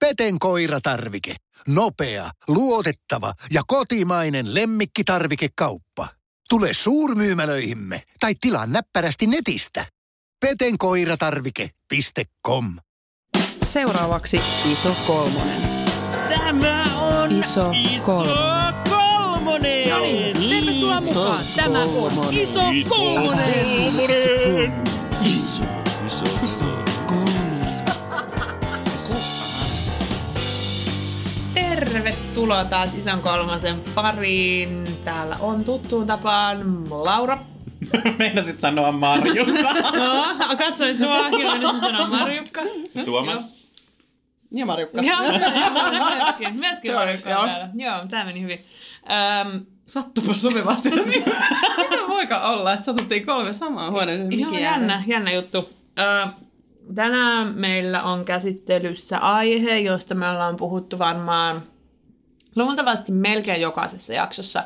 Peten koiratarvike. Nopea, luotettava ja kotimainen lemmikkitarvikekauppa. Tule suurmyymälöihimme tai tilaa näppärästi netistä. petenkoiratarvike.com Seuraavaksi iso kolmonen. Tämä on Iso kolmonen. kolmonen. No niin, tervetuloa mukaan. Tämä on iso kolmonen. Iso, iso, iso. Tervetuloa taas ison kolmosen pariin. Täällä on tuttuun tapaan Laura. Meinasit sanoa Marjukka. No, katsoin sua, kyllä sanoa Marjukka. Tuomas. Ja Marjukka. Joo, myöskin, myöskin Joo, Marjukka joo. on täällä. Joo, tää meni hyvin. Öm, Sattupa sopivat. Miten voikaan olla, että satuttiin kolme samaan huoneeseen? Joo, jännä, jännä juttu. Ö, tänään meillä on käsittelyssä aihe, josta me ollaan puhuttu varmaan luultavasti melkein jokaisessa jaksossa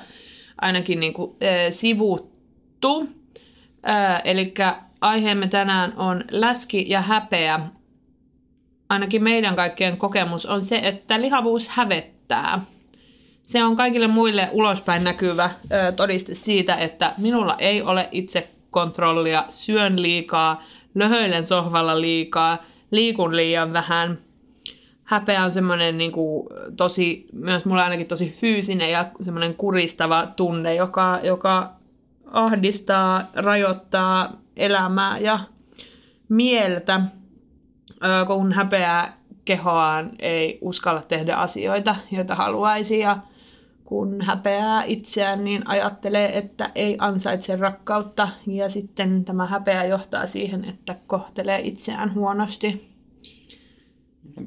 ainakin niin kuin, äh, sivuttu. Äh, Eli aiheemme tänään on läski ja häpeä. Ainakin meidän kaikkien kokemus on se, että lihavuus hävettää. Se on kaikille muille ulospäin näkyvä ö, todiste siitä, että minulla ei ole itse kontrollia, syön liikaa, löhöilen sohvalla liikaa, liikun liian vähän. Häpeä on semmoinen niin kuin, tosi, myös mulle ainakin tosi fyysinen ja semmoinen kuristava tunne, joka, joka ahdistaa, rajoittaa elämää ja mieltä kun häpeää kehoaan, ei uskalla tehdä asioita, joita haluaisi ja kun häpeää itseään, niin ajattelee, että ei ansaitse rakkautta ja sitten tämä häpeä johtaa siihen, että kohtelee itseään huonosti.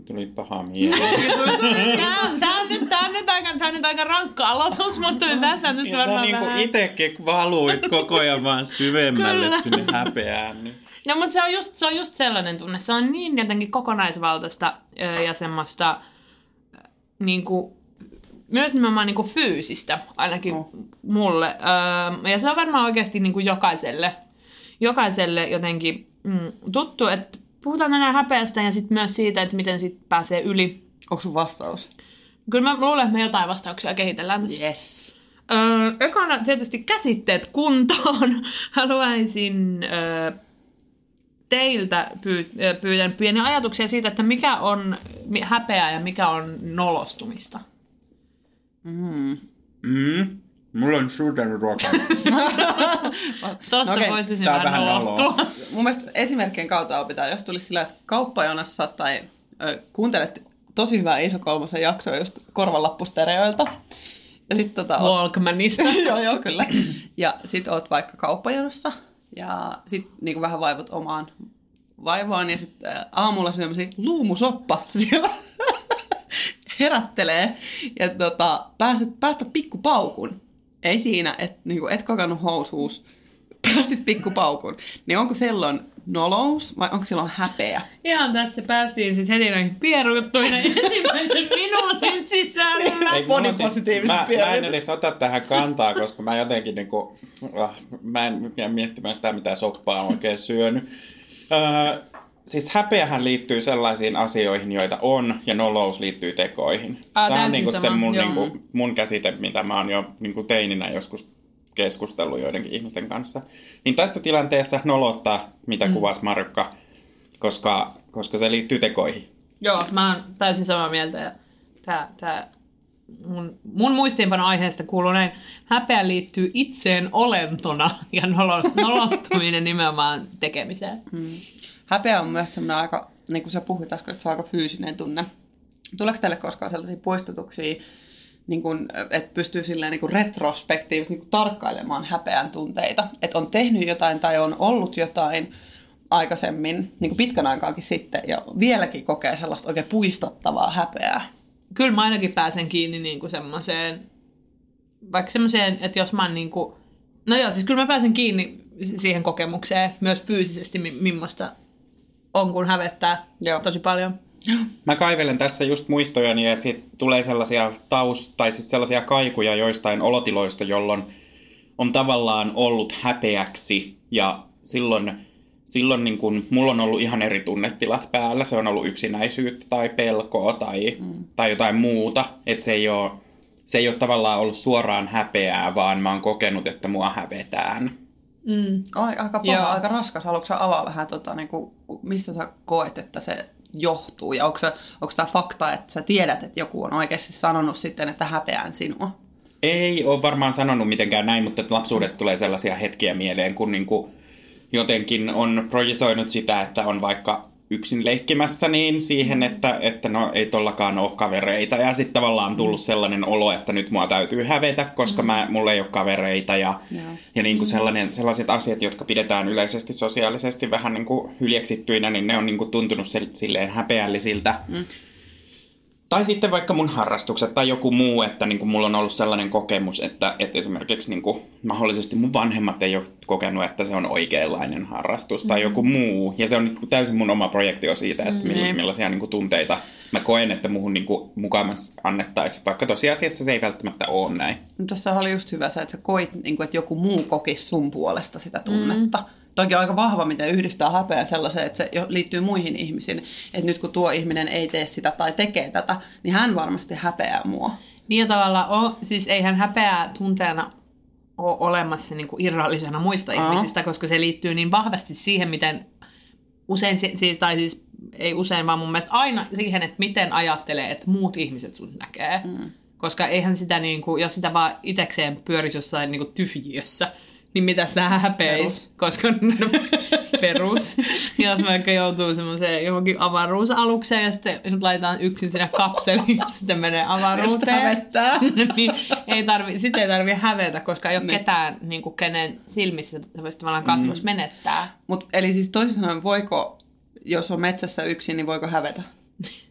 Tuli paha mieli. Tämä on, nyt, tämä on, nyt aika, tämä on nyt aika rankka aloitus, mutta me päästään tästä sä varmaan niinku vähän. itekin valuit koko ajan vaan syvemmälle Kyllä. sinne häpeään. Niin. No, mutta se on, just, se on just sellainen tunne. Se on niin jotenkin kokonaisvaltaista ja semmoista niin kuin, myös nimenomaan niin kuin fyysistä, ainakin Oh. mulle. Ö, ja se on varmaan oikeasti niin kuin jokaiselle, jokaiselle jotenkin mm, tuttu, että puhutaan tänään häpeästä ja sitten myös siitä, että miten sit pääsee yli. Onko sun vastaus? Kyllä mä luulen, että me jotain vastauksia kehitellään tässä. Yes. Öö, ekana tietysti käsitteet kuntoon. Haluaisin öö, teiltä pyy- ö, pyydän pieniä ajatuksia siitä, että mikä on häpeää ja mikä on nolostumista. Mm. Mm. Mulla on suudenruoka. Tuosta No okei, voisin tää on vähän nolostua. Mun mielestä esimerkkien kautta opitaan, jos tulisi sillä, että kauppajonassa tai ö, kuuntelet tosi hyvää Iso Kolmosen jaksoa just korvanlappustereoilta. Ja sit tota, oot- Walkmanista. joo, joo, kyllä. Ja sit oot vaikka kauppajonossa ja sit niinku vähän vaivut omaan vaivaan ja sit ä, aamulla syömäsi luumusoppa siellä herättelee ja tota, pääset, päästät pikkupaukun. Ei siinä, että niinku, et kokannut housuus, päästit pikkupaukun. Niin onko silloin nolous vai onko silloin häpeä? Ihan tässä päästiin sitten heti noihin pierujuttuihin ensimmäisen minuutin sisällä. Ei, on siis- mä, mä en edes ota tähän kantaa, koska mä jotenkin niinku, ah, mä en jää miettimään sitä, mitä soppaa on oikein syönyt. Öö, siis häpeähän liittyy sellaisiin asioihin, joita on, ja nolous liittyy tekoihin. Aa, Tämä on niinku se mun, niinku, mun käsite, mitä mä oon jo niinku teininä joskus keskustellut joidenkin ihmisten kanssa. Niin tässä tilanteessa nolottaa, mitä mm. kuvasi Markka, koska, koska se liittyy tekoihin. Joo, mä oon täysin samaa mieltä. Ja tää, tää mun, mun muistiinpano aiheesta kuuluu näin. Häpeä liittyy itseen olentona ja nolo- nolostuminen nimenomaan tekemiseen. Häpeä on myös semmoinen aika, niin kuin sä puhuit äsken, että se on aika fyysinen tunne. Tuleeko teille koskaan sellaisia poistutuksia, niin kuin, että pystyy silleen niin kuin retrospektiivisesti niin kuin tarkkailemaan häpeän tunteita? Että on tehnyt jotain tai on ollut jotain aikaisemmin, niin kuin pitkän aikaakin sitten, ja vieläkin kokee sellaista oikein puistattavaa häpeää. Kyllä mä ainakin pääsen kiinni niinku semmoiseen, vaikka semmoiseen, että jos mä oon niinku, no joo, siis kyllä mä pääsen kiinni siihen kokemukseen myös fyysisesti, mi- millaista on, kun hävettää Joo. tosi paljon. Mä kaivelen tässä just muistojani ja sit tulee sellaisia taus, tai siis sellaisia kaikuja joistain olotiloista, jolloin on tavallaan ollut häpeäksi ja silloin silloin niin kun, mulla on ollut ihan eri tunnetilat päällä. Se on ollut yksinäisyyttä tai pelkoa tai, mm. tai jotain muuta. Että se ei ole se ei ole tavallaan ollut suoraan häpeää, vaan mä oon kokenut, että mua hävetään. Mm. Aika paha, Joo. aika raskas. Haluatko avaa vähän, tota, niin kuin, mistä sä koet, että se johtuu? Ja onko, se, onko tämä fakta, että sä tiedät, että joku on oikeasti sanonut sitten, että häpeään sinua? Ei ole varmaan sanonut mitenkään näin, mutta lapsuudesta tulee sellaisia hetkiä mieleen, kun niin kuin jotenkin on projisoinut sitä, että on vaikka yksin leikkimässä niin siihen, että, että no ei tollakaan ole kavereita. Ja sitten tavallaan tullut sellainen olo, että nyt mua täytyy hävetä, koska mä, mulla ei ole kavereita. Ja, yeah. ja niin kuin sellainen, sellaiset asiat, jotka pidetään yleisesti sosiaalisesti vähän niin kuin hyljeksittyinä, niin ne on niin kuin tuntunut silleen häpeällisiltä. Mm. Tai sitten vaikka mun harrastukset tai joku muu, että niin kuin mulla on ollut sellainen kokemus, että, että esimerkiksi niin kuin mahdollisesti mun vanhemmat ei ole kokenut, että se on oikeanlainen harrastus tai mm. joku muu. Ja se on niin kuin täysin mun oma projektio siitä, että mm. millaisia niin kuin tunteita mä koen, että muhun niin kuin mukamassa annettaisiin, vaikka tosiasiassa se ei välttämättä ole näin. No, tässä oli just hyvä se, että sä koit, niin kuin, että joku muu kokisi sun puolesta sitä tunnetta. Mm toki aika vahva, miten yhdistää häpeä sellaiseen, että se liittyy muihin ihmisiin. Että nyt kun tuo ihminen ei tee sitä tai tekee tätä, niin hän varmasti häpeää mua. Niin ja tavallaan, on, siis eihän häpeää tunteena ole olemassa niin kuin irrallisena muista Aa. ihmisistä, koska se liittyy niin vahvasti siihen, miten usein, siis, tai siis ei usein, vaan mun mielestä aina siihen, että miten ajattelee, että muut ihmiset sun näkee. Mm. Koska eihän sitä, niin kuin, jos sitä vaan itekseen pyörisi jossain niin kuin tyhjiössä, niin mitä sitä häpeis, koska no, perus. jos vaikka joutuu semmoiseen johonkin avaruusalukseen ja sitten laitetaan yksin sinne kapseliin ja sitten menee avaruuteen. niin ei tarvi, sitten ei tarvi hävetä, koska ei ole niin. ketään, niin kuin, kenen silmissä se voisi tavallaan kasvus mm. menettää. Mut, eli siis toisin sanoen, voiko, jos on metsässä yksin, niin voiko hävetä?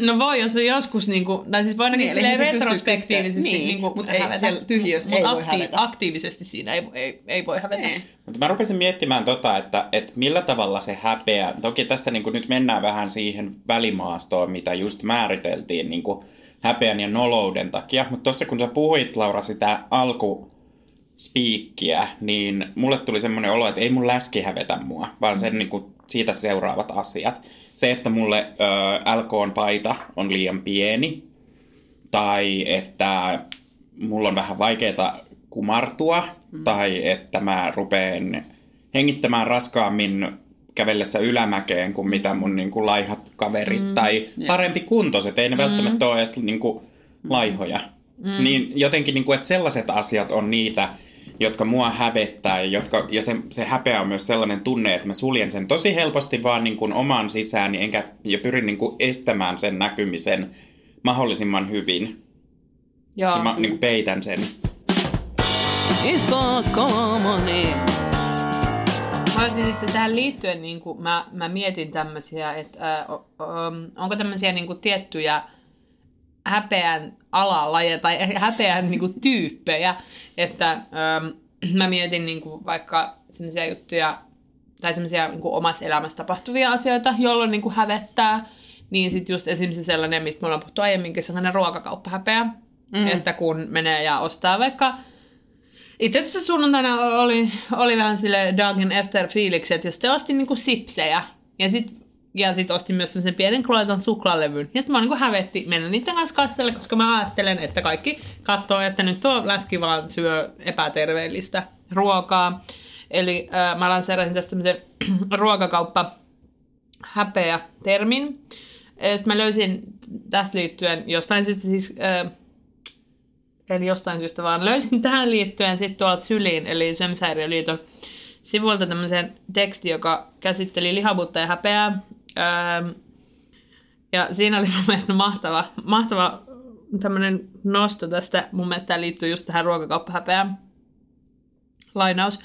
No voi, jos on joskus, niin kuin, tai siis voi ainakin niin, retrospektiivisesti niin, niin kuin mutta ei, tyhjiössä ei voi akti- aktiivisesti siinä ei, ei, ei voi hävetä. Niin. Mutta mä rupesin miettimään tota, että, että millä tavalla se häpeä, toki tässä niin kuin nyt mennään vähän siihen välimaastoon, mitä just määriteltiin niin kuin häpeän ja nolouden takia, mutta tuossa kun sä puhuit Laura sitä alku spiikkiä, niin mulle tuli semmoinen olo, että ei mun läski hävetä mua, vaan sen niin kuin siitä seuraavat asiat se, että mulle ö, LK-paita on liian pieni, tai että mulla on vähän vaikeaa kumartua, mm. tai että mä rupeen hengittämään raskaammin kävellessä ylämäkeen kuin mitä mun niin kuin, laihat kaverit, mm. tai yeah. parempi kuntoiset, ei ne mm. välttämättä ole edes niin kuin, laihoja. Mm. Niin jotenkin, niin kuin, että sellaiset asiat on niitä, jotka mua hävettää ja, jotka, ja se, se häpeä on myös sellainen tunne, että mä suljen sen tosi helposti vaan niin kuin omaan sisään enkä, ja pyrin niin kuin estämään sen näkymisen mahdollisimman hyvin. Joo. Ja mä niin kuin peitän sen. Mä olisin itse tähän liittyen, niin kuin mä, mä mietin tämmöisiä, että äh, onko tämmöisiä niin kuin tiettyjä häpeän alalajeja tai häpeän niin kuin, tyyppejä. Että ähm, mä mietin niin kuin, vaikka sellaisia juttuja tai sellaisia niin omassa elämässä tapahtuvia asioita, jolloin niin kuin, hävettää. Niin sitten just esimerkiksi sellainen, mistä me ollaan puhuttu aiemminkin, sellainen ruokakauppahäpeä. Mm. Että kun menee ja ostaa vaikka itse tässä sunnuntaina oli, oli vähän sille Dagen After fiiliksi, että jos te ostin niinku sipsejä, ja sitten ja sitten ostin myös semmoisen pienen Kloetan suklaalevyn. Ja sitten mä niin hävetti mennä niiden kanssa katselle, koska mä ajattelen, että kaikki katsoo, että nyt tuo läski vaan syö epäterveellistä ruokaa. Eli äh, mä lanseerasin tästä tämmöisen ruokakauppa häpeä termin. Sitten mä löysin tästä liittyen jostain syystä siis, äh, eli jostain syystä vaan löysin tähän liittyen sitten tuolta Syliin, eli Syömishäiriöliiton sivuilta tämmöisen teksti, joka käsitteli lihavuutta ja häpeää Öö, ja siinä oli mun mielestä mahtava, mahtava tämmöinen nosto tästä. Mun mielestä tämä liittyy just tähän ruokakauppahäpeään. Lainaus.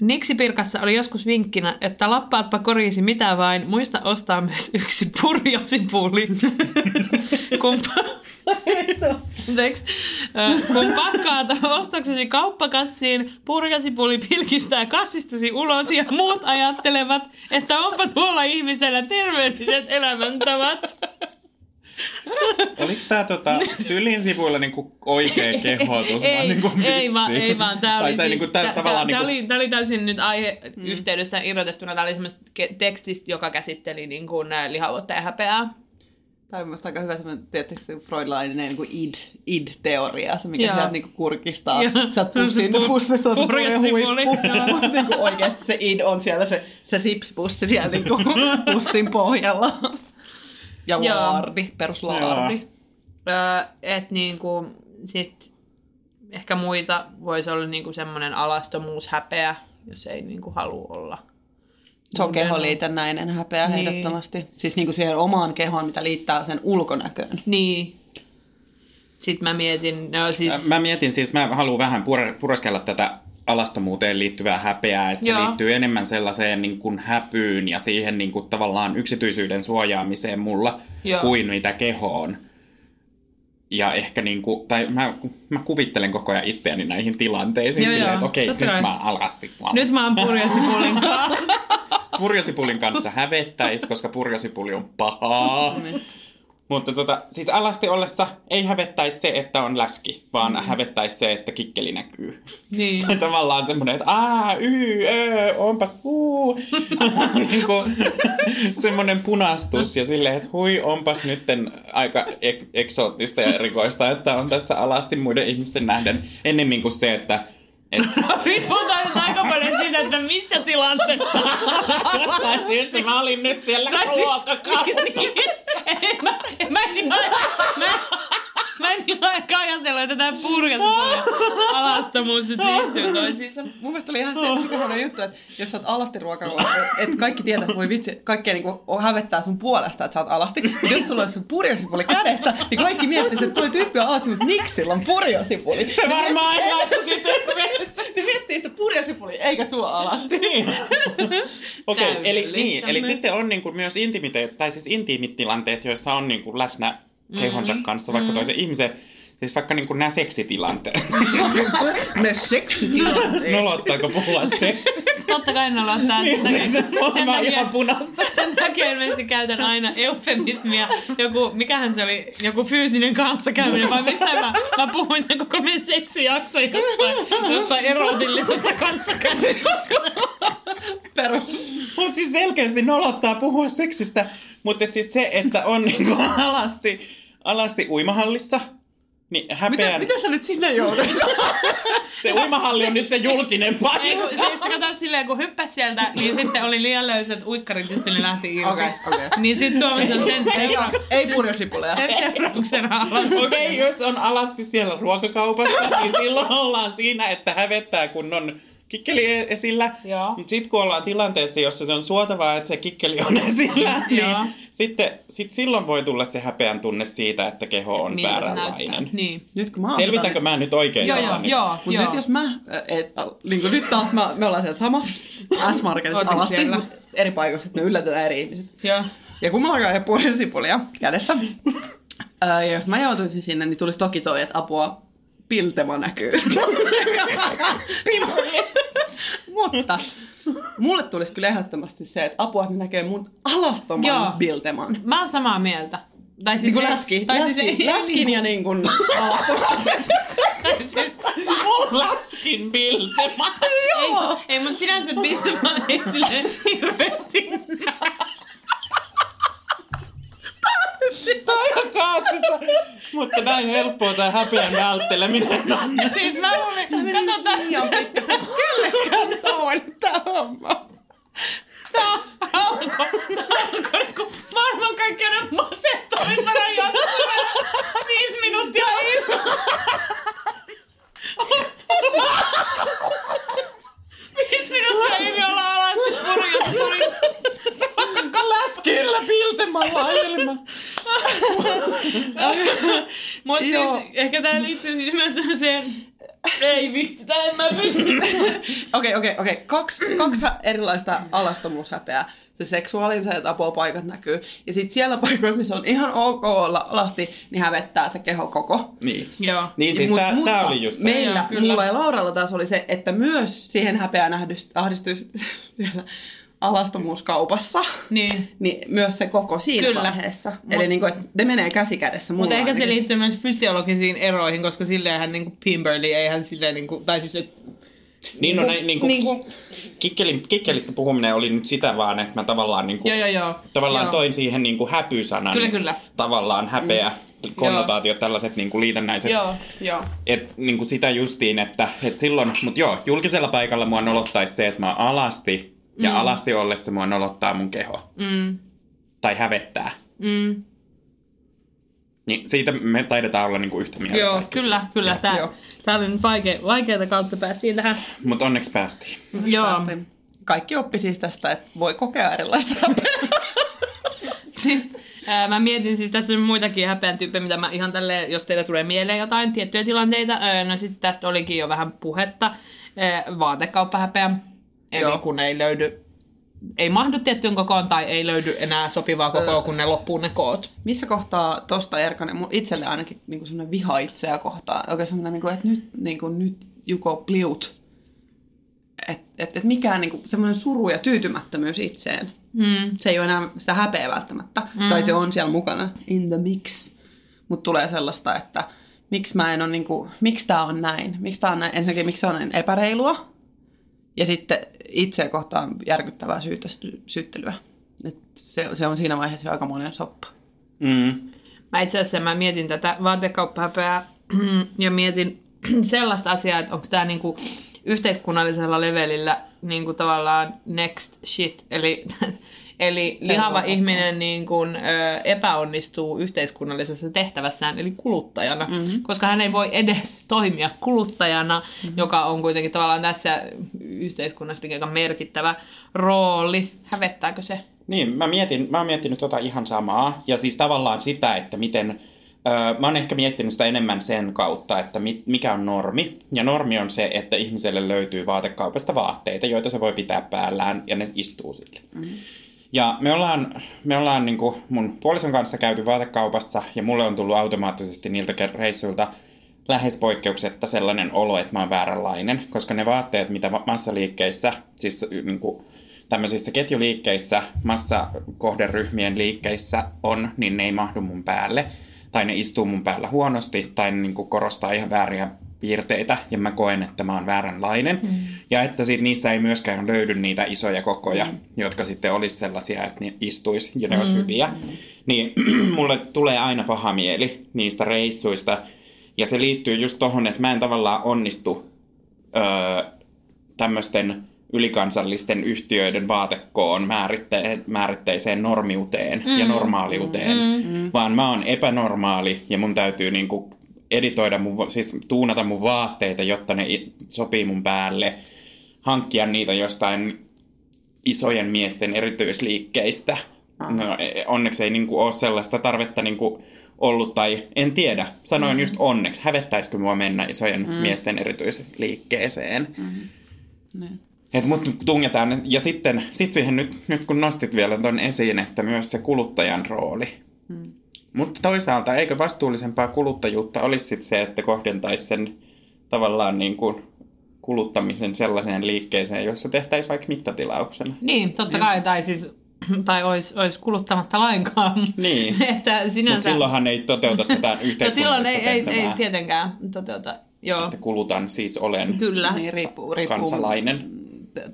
Niksipirkassa oli joskus vinkkinä, että lappaatpa koriisi mitä vain, muista ostaa myös yksi purjosipulli. kun, kun pakkaat ostoksesi kauppakassiin, purjosipulli pilkistää kassistasi ulos ja muut ajattelevat, että onpa tuolla ihmisellä terveelliset elämäntavat. Oliko tämä tota, Sylin sivuilla niinku oikea kehotus? ei, vaan niinku ei, vaan, ei vaan, tämä oli, tai siis, niinku tää, tää, tää, niinku, oli, tää oli täysin nyt aihe yhteydestä irrotettuna. Tämä oli semmoista tekstistä, joka käsitteli niin kuin, ä, lihavuutta ja häpeää. Tämä on mielestäni aika hyvä semmoinen, tietysti se freudilainen niin kuin id, id-teoria, se mikä sieltä niin kurkistaa. Joo. Sä oot pussin, pu- pussissa on se huippu. Mutta niin kuin oikeasti se id on siellä se, se sipspussi siellä niin kuin pussin pohjalla. Ja laardi, peruslaardi. Öö, et niinku, sit ehkä muita voisi olla niinku semmoinen alastomuus, häpeä, jos ei niinku halua olla. Se on keholiitännäinen häpeä Niin. ehdottomasti. Siis niin kuin siihen omaan kehoon, mitä liittää sen ulkonäköön. Niin. Sitten mä mietin, no siis... Mä mietin siis, mä haluan vähän pure, pureskella tätä alastomuuteen liittyvää häpeää, että se Joo. liittyy enemmän sellaiseen niin kuin häpyyn ja siihen niin kuin tavallaan yksityisyyden suojaamiseen mulla Joo. kuin mitä kehoon. Ja ehkä niin kuin, tai mä, mä kuvittelen koko ajan itseäni näihin tilanteisiin Joo, silleen, joo, että okei, nyt mä alasti vaan. Nyt mä oon purjesipulin kanssa. Purjosipulin kanssa hävettäis, koska purjosipuli on pahaa. Mutta tota, siis alasti ollessa ei hävettäisi se, että on läski, vaan mm. hävettäisi se, että kikkeli näkyy. niin. Tai tavallaan semmoinen, että aa, y, ö, onpas uu. niin kuin, semmoinen punastus ja silleen, että hui, onpas nytten aika ek- eksoottista ja erikoista, että on tässä alasti muiden ihmisten nähden. Ennemmin kuin se, että et, Riipputaan nyt aika paljon siitä, että missä tilanteessa. tai syystä mä olin nyt siellä siis- ruokakaupassa. En mä, mä en mä, mä en ihan ehkä ajatellut, että tämä purjesipulin alastomuus nyt liittyy toisiinsa. Mun mielestä oli ihan se ikävä juttu, että jos sä oot alasti ruokalla, että kaikki tietää, että voi vitsi, kaikkea niinku hävettää sun puolesta, että sä oot alasti. Mutta jos sulla olisi sun purjosipuli kädessä, niin kaikki miettisivät, että toi tyyppi on alasti, mutta miksi sillä on purjosipuli? Se varmaan ei laita sitä Se miettii sitä purjosipuli, eikä sua alasti. Niin. Okei, okay, eli, niin, eli sitten on niin kuin myös intimiteet, tai siis intiimit tilanteet, joissa on niin kuin läsnä kehonsa Mm-hmm. kanssa vaikka toisen ihmisen, siis vaikka niin kuin nämä seksitilanteet. Ne seksitilanteet. Nolottaako puhua seksistä? Totta kai tää. Niin, sen sen vaan takia- ihan punaista. Sen takia ilmeisesti käytän aina eufemismia. Joku, mikähän se oli, joku fyysinen kanssakäyminen, vai mistä mä, mä puhuin sen koko meidän seksijakson jostain, jostain erotillisesta kanssakäymisestä. Perus. Mutta siis selkeästi nolottaa puhua seksistä, mutta et siis se, että on niinku alasti, alasti uimahallissa, niin Mitä, häpeän... mitä sä nyt sinne joudut? Se uimahalli on nyt se julkinen Ei, paikka. kun, siis kato silleen, kun hyppäsi sieltä, niin sitten oli liian löysät uikkarit ja sitten ne lähti irti. Okei, okei. Niin sitten tuomassa sen, Ei, seura- ei purjosipuleja. sen seurauksena alas. Okei, okay, jos on alasti siellä ruokakaupassa, niin silloin ollaan siinä, että hävettää, kun on kikkeli esillä. Mutta sitten kun ollaan tilanteessa, jossa se on suotavaa, että se kikkeli on esillä, niin Joo. sitten sit silloin voi tulla se häpeän tunne siitä, että keho on Miltä vääränlainen. Niin. Nyt kun mä oon Selvitänkö tota- mä nyt oikein? Joo, joo, nyt? joo, Mutta joo. nyt jos mä, et, niin kuin nyt taas mä, me ollaan siellä samassa S-Marketissa alasti, mut eri paikoissa, että me yllätetään eri ihmiset. Joo. Ja kun mulla alkaa jo purjosipulia kädessä, ja jos mä joutuisin sinne, niin tulisi toki toi, että apua, piltema näkyy. Mutta mulle tulisi kyllä ehdottomasti se, että apua, että ne näkee mun alastoman Joo. bilteman. Mä oon samaa mieltä. Tai Niin siis kuin ei- läski, tai läski, siis läskin ja niin kuin alastoman. tai siis, Mulla läskin biltema. ei, ei, mutta sinänsä Bitterman ei silleen hirveästi. Toi on kaoottista. Mutta näin helppoa tää häpeän vältteleminen on. Siis mä luulin, katsotaan, Liian pitkä. Kellekään tavoin tää homma. tää alkoi, tää alkoi niinku maailman kaikkein masentovimpana jaksona. Viisi minuuttia ilman. Viisi minuuttia ilman ollaan alasti purjossa purjossa. Läskillä biltemalla ajelemassa. Mutta siis ehkä tää liittyy siis myös tämmöiseen... Ei vittu, tää en mä pysty. Okei, okei, okei. Kaksi, kaksi erilaista alastomuushäpeää. Se seksuaalinen, se, että apopaikat näkyy. Ja sitten siellä paikoissa, missä on ihan ok olla alasti, niin hävettää se keho koko. Niin. Joo. Niin siis Mut- tää, mutta tää oli just. Meillä, Joo, kyllä. mulla ja Lauralla taas oli se, että myös siihen häpeään ahdistuisi siellä alastomuuskaupassa, Niin. niin myös se koko siinä Kyllä. vaiheessa. Mut- Eli niin kuin, että ne menee käsi kädessä Mutta ehkä se liittyy myös fysiologisiin eroihin, koska silleenhän niin Pimberly eihän silleen, niin kuin, tai siis et, Niin, no, näin, niin kuin, niin kuin, kikkelin, kikkelistä puhuminen oli nyt sitä vaan, että mä tavallaan, niin kuin, joo joo joo. tavallaan joo. toin siihen niin kuin häpysanan. Kyllä, kyllä. Tavallaan häpeä, konnotaatiot, tällaiset niin kuin liitännäiset. Joo. Joo. Et, niin kuin sitä justiin, että et silloin, mutta joo, julkisella paikalla mua nolottaisi se, että mä alasti, ja Mm. alasti ollessa mua nolottaa mun keho. Mm, Tai hävettää. mm, Niin siitä me taidetaan olla niin kuin yhtä mieltä. joo, kaikki. kyllä, kyllä. Tää, Joo. tää oli nyt vaikea, vaikeata kautta päästiin tähän. Mutta onneksi päästiin. Joo. Päästiin. Kaikki oppi siis tästä, että voi kokea erilaista ää, mä mietin siis tässä on muitakin häpeän tyyppejä, mitä mä ihan tälleen, jos teille tulee mieleen jotain tiettyjä tilanteita. ää, No sitten tästä olikin jo vähän puhetta. ää, Vaatekauppahäpeä. Eli Joo. kun ei löydy, ei mahdu tiettyyn kokoon tai ei löydy enää sopivaa kokoa, kun ne loppuu ne koot. Missä kohtaa tosta Erkanen, mun itselle ainakin niin semmoinen viha itseä kohtaan, oikein semmoinen, niin kuin, että nyt, niin kuin, nyt Juko pliut. Että et, et mikään niin kuin, semmoinen suru ja tyytymättömyys itseen. Mm. Se ei ole enää sitä häpeä välttämättä. Mm. Tai se on siellä mukana, in the mix. Mutta tulee sellaista, että miksi mä en ole, niin kuin, miksi tää on näin? Miksi tää on näin? Ensinnäkin, miksi se on näin epäreilua? Ja sitten itse kohtaan järkyttävää syytä, syyttelyä. Et se, se on siinä vaiheessa jo aika monen soppa. Mm. Mä itse asiassa mä mietin tätä vaatekauppahäpeää ja mietin sellaista asiaa, että onko tämä niinku yhteiskunnallisella levelillä niinku tavallaan next shit, eli, eli lihava Seuraava. ihminen niinku, ö, epäonnistuu yhteiskunnallisessa tehtävässään, eli kuluttajana, mm-hmm. koska hän ei voi edes toimia kuluttajana, mm-hmm. joka on kuitenkin tavallaan tässä yhteiskunnassa aika merkittävä rooli. Hävettääkö se? Niin, mä, mietin, mä oon miettinyt tota ihan samaa. Ja siis tavallaan sitä, että miten... Öö, mä oon ehkä miettinyt sitä enemmän sen kautta, että mit, mikä on normi. Ja normi on se, että ihmiselle löytyy vaatekaupasta vaatteita, joita se voi pitää päällään ja ne istuu sille. Mm-hmm. Ja me ollaan, me ollaan niin kuin mun puolison kanssa käyty vaatekaupassa ja mulle on tullut automaattisesti niiltä reissuilta lähes poikkeuksetta sellainen olo, että mä oon vääränlainen, koska ne vaatteet, mitä massaliikkeissä, siis niin kuin tämmöisissä ketjuliikkeissä, massakohderyhmien liikkeissä on, niin ne ei mahdu mun päälle. Tai ne istuu mun päällä huonosti, tai ne niin kuin korostaa ihan vääriä piirteitä, ja mä koen, että mä oon vääränlainen. Mm. Ja että sit niissä ei myöskään löydy niitä isoja kokoja, mm. jotka sitten olisi sellaisia, että ne istuisi ja ne mm. olisi hyviä. Niin mulle tulee aina paha mieli niistä reissuista, ja se liittyy just tohon, että mä en tavallaan onnistu öö, tämmöisten ylikansallisten yhtiöiden vaatekoon määritte- määritteiseen normiuteen mm. ja normaaliuteen, mm. vaan mä oon epänormaali ja mun täytyy niinku editoida, mun, siis tuunata mun vaatteita, jotta ne sopii mun päälle, hankkia niitä jostain isojen miesten erityisliikkeistä. No, e- onneksi ei niinku ole sellaista tarvetta niinku ollut, tai en tiedä. Sanoin mm. just onneksi. Hävettäisikö mua mennä isojen mm. miesten erityisliikkeeseen? Mm. Niin. Et mut tungetaan, ja sitten sit siihen nyt, nyt kun nostit vielä ton esiin, että myös se kuluttajan rooli. Hmm. Mutta toisaalta, eikö vastuullisempaa kuluttajuutta olisi sit se, että kohdentaisi sen tavallaan niin kuin kuluttamisen sellaiseen liikkeeseen, jossa tehtäisiin vaikka mittatilauksena. Niin, totta kai, tai siis tai olisi, olisi kuluttamatta lainkaan. Niin. että sinänsä... Mutta silloinhan ei toteuta tätä no yhteiskunnallista silloin ei, ei, ei tietenkään toteuta. Joo, että kulutan, siis olen kyllä. Niin, riippuu, riippuu kansalainen.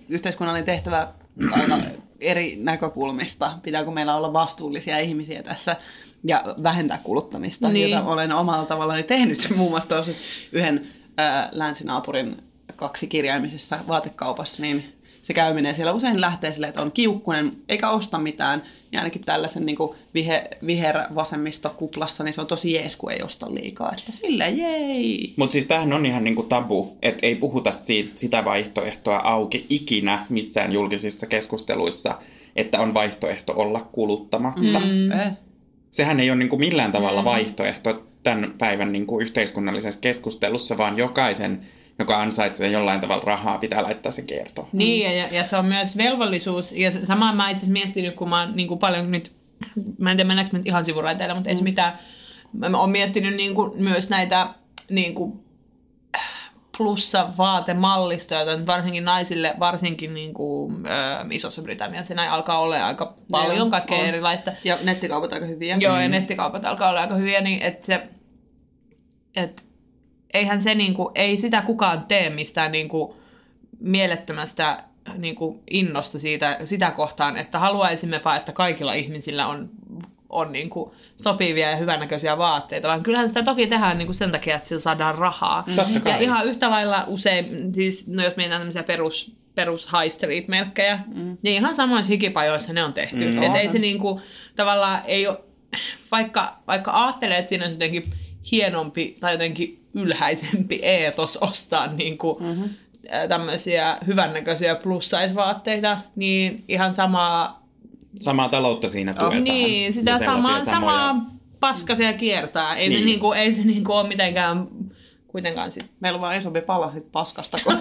yhteiskunnallinen tehtävä aika eri näkökulmista. Pitääkö meillä olla vastuullisia ihmisiä tässä ja vähentää kuluttamista, Niin. niin. jota olen omalla tavallani tehnyt. Muun muassa tuossa yhden ää, länsinaapurin kaksi kirjaimisessa vaatekaupassa, niin se käyminen siellä usein lähtee silleen, että on kiukkunen eikä osta mitään. Ja ainakin tällaisen niin vihe, viher-vasemmistokuplassa, niin se on tosi jees, kun ei osta liikaa. Että silleen, jei! Mutta siis tämähän on ihan niinku tabu, että ei puhuta siitä, sitä vaihtoehtoa auki ikinä missään julkisissa keskusteluissa, että on vaihtoehto olla kuluttamatta. Mm. Eh. Sehän ei ole niinku millään tavalla mm. vaihtoehto tämän päivän niinku yhteiskunnallisessa keskustelussa, vaan jokaisen, joka ansaitsee jollain tavalla rahaa, pitää laittaa se kiertoon. Niin, ja, ja se on myös velvollisuus. Ja se- samaa mä itse asiassa miettinyt, kun mä oon niin kuin paljon nyt, mä en tiedä mennäänkö me nyt ihan sivuraiteille, mutta ei se mitään. Mä, mä oon miettinyt niin kuin, myös näitä niin kuin, plussa vaatemallista, joita nyt varsinkin naisille, varsinkin niin kuin, ö, Isossa Britanniassa, näin alkaa olla aika paljon Joo, kaikkea on. erilaista. Ja nettikaupat aika hyviä. Joo, ja nettikaupat alkaa olla aika hyviä, niin että se, et, eihän se niinku, ei sitä kukaan tee mistään niinku mielettömästä niinku innosta siitä, sitä kohtaan, että haluaisimmepa, että kaikilla ihmisillä on, on niinku sopivia ja hyvännäköisiä vaatteita, vaan kyllähän sitä toki tehdään niinku sen takia, että sillä saadaan rahaa. Totta kai. Ja ihan yhtä lailla usein, siis no jos mietitään tämmöisiä perus, perus high street-merkkejä, mm. niin ihan samoissa hikipajoissa ne on tehty. Mm, Et ei se niinku, tavallaan ei ole, vaikka, vaikka ajattelee, että siinä on jotenkin hienompi tai jotenkin ylhäisempi eetos ostaa niinku, mm-hmm. tämmöisiä hyvännäköisiä plus size-vaatteita, niin ihan samaa, Samaa taloutta siinä tuetaan. niin, sitä samaa, samoja- samaa paskasia kiertää. Ei, niin. se, Niin. niinku, ei se niinku ole mitenkään kuitenkaan sit Meillä on vaan isompi pala sit paskasta kuin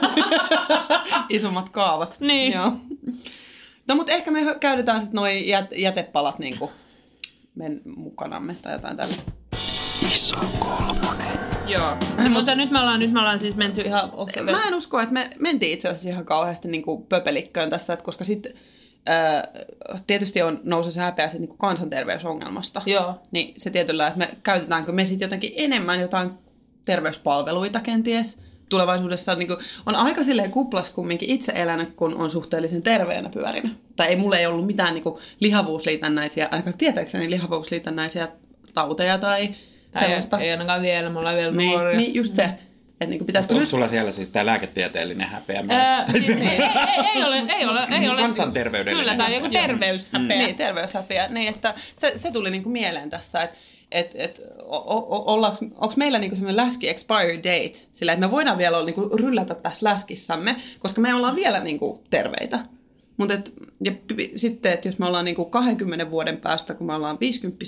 isommat kaavat. Niin. Joo. No mutta ehkä me käytetään sitten noi jät- jätepalat niinku men mukanamme tai jotain tällä. Joo, no, mutta nyt me, ollaan, nyt me ollaan siis menty ihan... Okay, Mä en usko, että me mentiin itse asiassa ihan kauheasti niinku pöpelikköön tässä, että koska sitten tietysti on nousu se häpeä sit niinku kansanterveysongelmasta. Joo. Niin se tietyllä, että me käytetäänkö me sitten jotenkin enemmän jotain terveyspalveluita kenties tulevaisuudessa niin kuin, on aika silleen kuplas kumminkin itse elänyt, kun on suhteellisen terveenä pyörinä. Tai ei mulle ei ollut mitään niin kuin, lihavuusliitännäisiä, ainakaan tietääkseni lihavuusliitännäisiä tauteja tai Tai sellaista. ei ainakaan vielä, me ollaan vielä niin, nuoria. niin, just se. Että niin kuin, pitäisikö Onko nyt... sulla siellä siis tämä lääketieteellinen häpeä myös? Ää, siis, ei, ei, ei, ole, ei ole, ei ole. Kansanterveydellinen Kyllä, tai joku häpeä. terveyshäpeä. Niin, terveyshäpeä. Niin, että se, se tuli niinku mieleen tässä, että et, et, onko meillä niinku semmoinen läski expiry date, sillä että me voidaan vielä olla, niinku, ryllätä tässä läskissämme, koska me ollaan vielä niinku, terveitä. Mutta ja p- p- sitten, että jos me ollaan niinku 20 vuoden päästä, kun me ollaan 50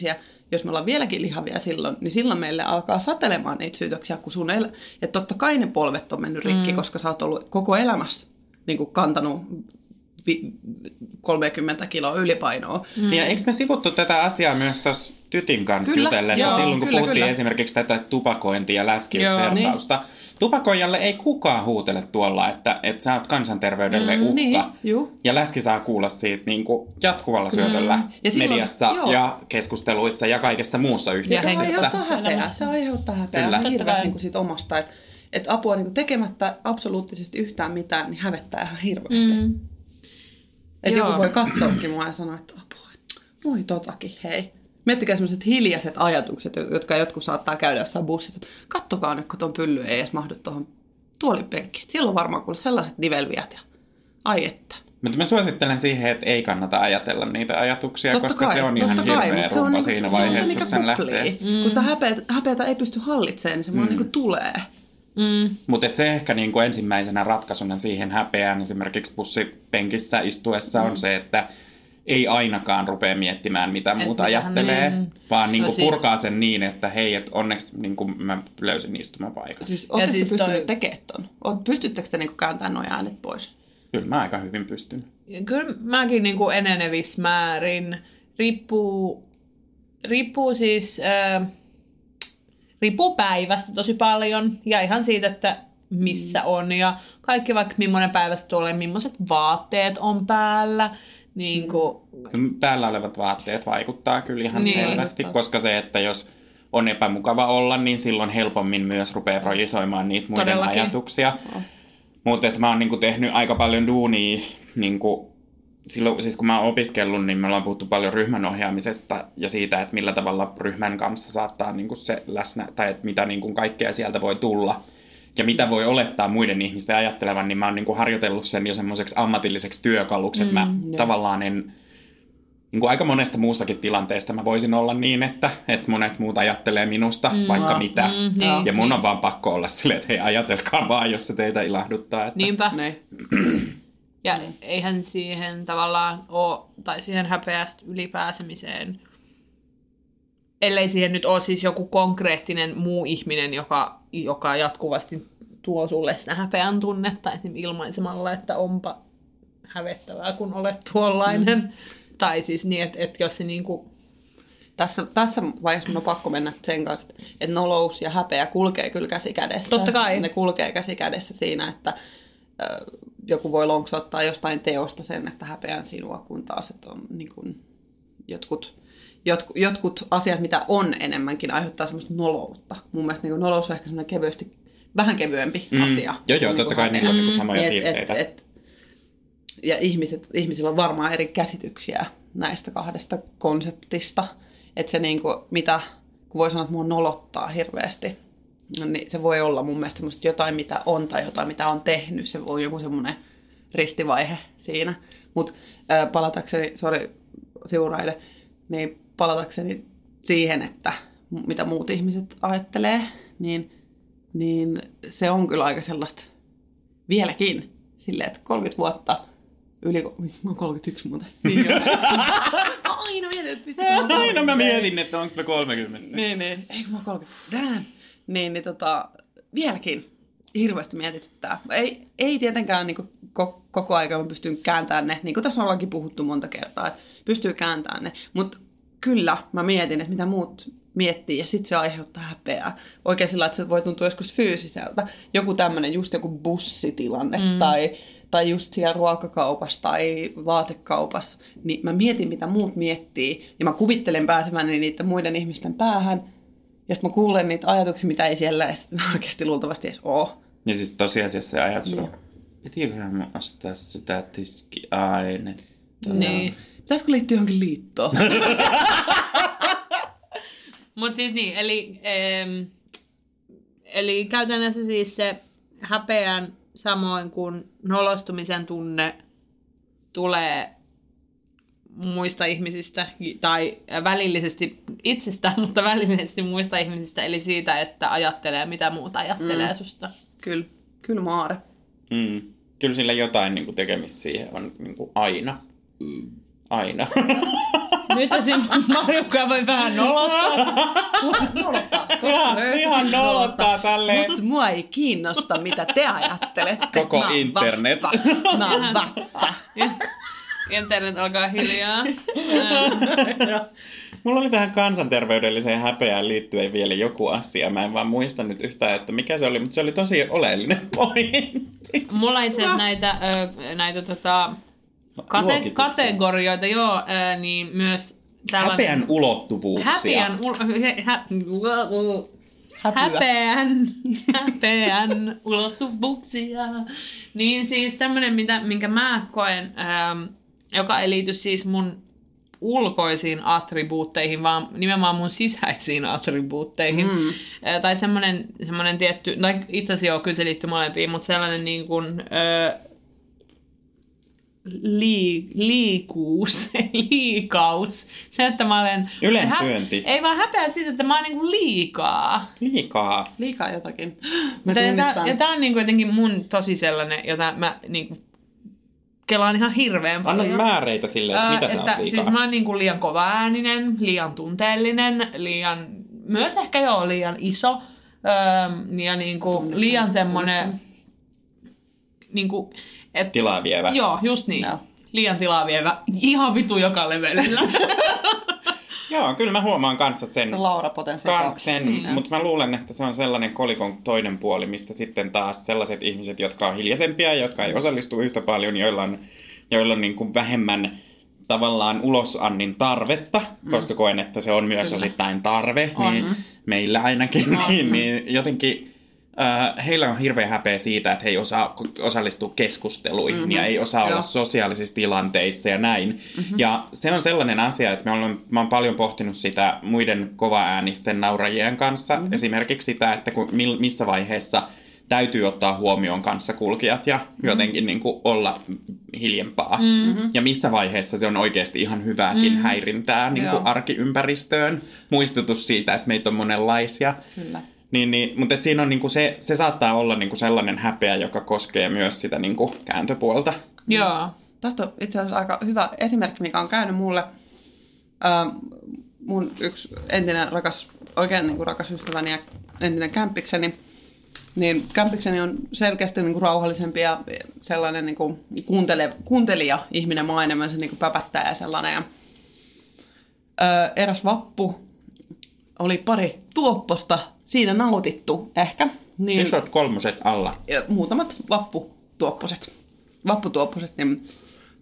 jos me ollaan vieläkin lihavia silloin, niin silloin meille alkaa satelemaan niitä syytöksiä, kun sun el- että totta kai ne polvet on mennyt rikki, mm. koska sä oot ollut koko elämässä niinku, kantanut vi- 30 kiloa ylipainoa. Mm. Ja eikö me sivuttu tätä asiaa myös tuossa tytin kanssa Kyllä, jutellessa joo, silloin, kun kyllä, puhuttiin kyllä. esimerkiksi tätä tupakointia ja läskiysvertausta. Tupakoijalle ei kukaan huutele tuolla, että, että sä oot kansanterveydelle Mm, uhka. niin, juu. Ja läski saa kuulla siitä niin kuin jatkuvalla syötöllä Ja silloin- mediassa joo. ja keskusteluissa ja kaikessa muussa Ja se yhteisössä. aiheuttaa häpeää. Se aiheuttaa häpeää Kyllä. Hirveästi niin siitä omasta. Että et apua niin tekemättä absoluuttisesti yhtään mitään, niin hävettää ihan hirveästi. Mm. Mm. Että joku voi katsoakin mua ja sanoa, että apua, että moi totakin, hei. Miettikää sellaiset hiljaiset ajatukset, jotka jotkut saattaa käydä jossain bussissa. Kattokaa nyt, kun tuon pylly ei edes mahdu tuohon tuolipenkkiin. Siellä on varmaan kuule sellaiset nivelviät ja ai että. Mutta mä suosittelen siihen, että ei kannata ajatella niitä ajatuksia, Totta koska kai, se on ihan kai, hirveä on rumpa niinku- siinä se on se, vaiheessa, mikä kun sen kuplii. lähtee. Mm. Kun sitä häpeätä, häpeätä ei pysty hallitsemaan, niin se vaan mm. niin tulee. Mm. Mutta se ehkä niinku ensimmäisenä ratkaisuna siihen häpeään esimerkiksi bussipenkissä istuessa Mm. on se, että ei ainakaan rupea miettimään, mitä muuta mitähän ajattelee, niin. vaan niinku No siis- purkaa sen niin, että hei, et onneksi niinku mä löysin istumapaikan. Siis ootteko siis siis pystynyt toi- tekemään ton? Oot- Pystyttekö te niinku kääntämään nuo äänet pois? Kyllä mä aika hyvin pystyn. Ja Kyllä mäkin niin kuin enenevissä määrin. Riippuu, riippuu siis, äh, riippuu päivästä tosi paljon ja ihan siitä, että missä on ja kaikki vaikka millainen päivästä tulee, millaiset vaatteet on päällä. Niin kuin, Päällä olevat vaatteet vaikuttaa kyllä ihan Niin. selvästi, koska se, että jos on epämukava olla, niin silloin helpommin myös rupeaa projisoimaan niitä muiden Todellakin. ajatuksia. Mutta mä oon niinku tehnyt aika paljon duunia, niinku, silloin, siis kun mä oon opiskellut, niin me ollaan puhuttu paljon ryhmän ohjaamisesta ja siitä, että millä tavalla ryhmän kanssa saattaa niinku se läsnä, tai että mitä niinku kaikkea sieltä voi tulla ja mitä voi olettaa muiden ihmisten ajattelevan, niin mä oon niinku harjoitellut sen jo semmoiseksi ammatilliseksi työkaluksi, että mä tavallaan en, niin kuin aika monesta muustakin tilanteesta mä voisin olla niin, että, että monet muut ajattelee minusta mm, vaikka mitä. Mm, niin, ja mun on vaan pakko olla silleen, että hei ajatelkaa vaan, jos se teitä ilahduttaa. Että... niinpä. Niin. Ja eihän siihen tavallaan ole, tai siihen häpeästä ylipääsemiseen, ellei siihen nyt ole siis joku konkreettinen muu ihminen, joka, joka jatkuvasti tuo sulle sitä häpeän tunnetta esimerkiksi ilmaisemalla, että onpa hävettävää, kun olet tuollainen. Mm. Tai siis niin, että, että jos se niinku, tässä, tässä vaiheessa mun on pakko mennä sen kanssa, että nolous ja häpeä kulkee kyllä käsi kädessä. Totta kai. Ne kulkee käsi kädessä siinä, että joku voi lonksottaa jostain teosta sen, että häpeän sinua, kun taas että on niin kuin, jotkut, jotkut, jotkut asiat, mitä on enemmänkin, aiheuttaa semmoista noloutta. Mun mielestä niin nolous on ehkä semmoinen kevyesti, vähän kevyempi Mm. asia. Joo, joo, kuin totta kai häpeä. niillä on niinku samoja Et- piirteitä. Et, et, ja ihmiset, ihmisillä on varmaan eri käsityksiä näistä kahdesta konseptista. Että se niinku, mitä, kun voi sanoa, että mua nolottaa hirveästi, no niin se voi olla mun mielestä semmoista jotain, mitä on tai jotain, mitä on tehnyt. Se on joku semmoinen ristivaihe siinä. Mutta palatakseni, sori sivuraide, niin palatakseni siihen, että mitä muut ihmiset ajattelee, niin, niin se on kyllä aika sellaista vieläkin silleen, että 30 vuotta yli, mä oon 31 muuten. Niin mä aina mietin, että vitsi, mä oon Aina mä 30. mietin, että onko se 30. Niin, niin. Ei, kun mä oon 30. Damn. Niin, niin tota, vieläkin hirveästi mietityttää. Ei, ei tietenkään niin ko- koko ajan mä pystyn kääntämään ne, niin kuin tässä ollaankin puhuttu monta kertaa, että pystyy kääntämään ne. Mutta kyllä mä mietin, että mitä muut miettii, ja sitten se aiheuttaa häpeää. Oikein sillä, että se voi tuntua joskus fyysiseltä. Joku tämmöinen, just joku bussitilanne, mm. tai, tai just siellä ruokakaupassa tai vaatekaupassa, niin mä mietin, mitä muut miettii, ja mä kuvittelen pääseväni niiden muiden ihmisten päähän, ja sitten mä kuulen niitä ajatuksia, mitä ei siellä edes oikeasti luultavasti edes ole. Ja siis tosiasiassa se ajatus on, Niin. pitiköhän mä ostaa sitä tiskiainetta. Niin. Pitäisikö liittyä johonkin liittoon? Mutta siis niin, eli, em, eli käytännössä siis se häpeän samoin kuin nolostumisen tunne tulee muista ihmisistä tai välillisesti itsestään, mutta välillisesti muista ihmisistä, eli siitä, että ajattelee, mitä muuta ajattelee mm. susta. kyllä, kyllä Maare. Mm. Kyllä sillä jotain niin kuin, tekemistä siihen on niin kuin, aina. Aina. Nyt esim. Marjukka voi vähän nolottaa. ihan, ihan nolottaa tälleen. Mutta mua ei kiinnosta, mitä te ajattelette. Koko Mä internet. vaffa. Mä oon vaffa. Internet alkaa hiljaa. Mulla oli tähän kansanterveydelliseen häpeään liittyen vielä joku asia. Mä en vaan muista nyt yhtään, että mikä se oli, mutta se oli tosi oleellinen pointti. Mulla itse asiassa näitä, ö, näitä tota, kate- Luokituksia. kategorioita, joo, ö, niin myös tällainen... Häpeän ulottuvuuksia. Häpeän, ul- hä- häpeän, häpeän ulottuvuuksia. Niin siis tämmönen, mitä, minkä mä koen, ähm, joka ei liity siis mun ulkoisiin attribuutteihin, vaan nimenomaan mun sisäisiin attribuutteihin. Mm. Äh, tai semmoinen, semmoinen tietty, tai itse asiassa joo, kyllä se liittyy molempiin, mutta sellainen niin kuin, äh, lii, liikuus, liikaus. Se, että mä olen... Ylensyönti. ei vaan häpeä siitä, että mä oon niinku liikaa. Liikaa. Liikaa jotakin. Mä Tää- tunnistan. Ja tää on niinku jotenkin mun tosi sellainen, jota mä niinku kelaan ihan hirveän Anna paljon. määreitä sille, että mitä sä että oot liikaa. siis mä oon niinku liian kovaääninen, liian tunteellinen, liian, myös ehkä joo, liian iso. Öö, ja niinku Tunnistan, liian semmonen, tunnistan. niinku, et, Tilaa vievä. joo, just niin. Joo. Liian tilaa vievä, ihan vitu joka levelillä. Joo, kyllä mä huomaan kanssa sen. Laura Potenssi Kans sen, mutta mä luulen, että se on sellainen kolikon toinen puoli, mistä sitten taas sellaiset ihmiset, jotka on hiljaisempia, jotka ei osallistu yhtä paljon, joilla on, joilla on niin kuin vähemmän tavallaan ulosannin tarvetta, mm. koska koen, että se on myös Kyllä. osittain tarve, On. niin meillä ainakin, niin, niin jotenkin heillä on hirveä häpeä siitä, että he ei osaa osallistua keskusteluihin mm-hmm. ja ei osaa Joo. olla sosiaalisissa tilanteissa ja näin. Mm-hmm. Ja se on sellainen asia, että mä olen, mä olen paljon pohtinut sitä muiden kovaäänisten naurajien kanssa. Mm-hmm. Esimerkiksi sitä, että kun, missä vaiheessa täytyy ottaa huomioon kanssakulkijat ja mm-hmm. jotenkin niin kuin olla hiljempaa. Mm-hmm. Ja missä vaiheessa se on oikeasti ihan hyvääkin mm-hmm. häirintää niin kuin arkiympäristöön. Muistutus siitä, että meitä on monenlaisia. Kyllä. Niin, niin, mutta et siinä on niinku se, se saattaa olla niinku sellainen häpeä, joka koskee myös sitä niinku kääntöpuolta. joo. Tästä on itse asiassa aika hyvä esimerkki, mikä on käynyt mulle. Ää, mun yksi entinen rakas, oikein niin kuin rakas ystäväni ja entinen kämpikseni, niin kämpikseni on selkeästi niin kuin rauhallisempi ja sellainen niin kuin kuuntele, kuuntelija ihminen, mä oon enemmän se niin kuin päpättäjä ja sellainen. Ja, Ö, eräs vappu oli pari tuopposta siinä nautittu ehkä. Niin, Isot kolmoset alla. ja muutamat vapputuopposet, vapputuopposet, niin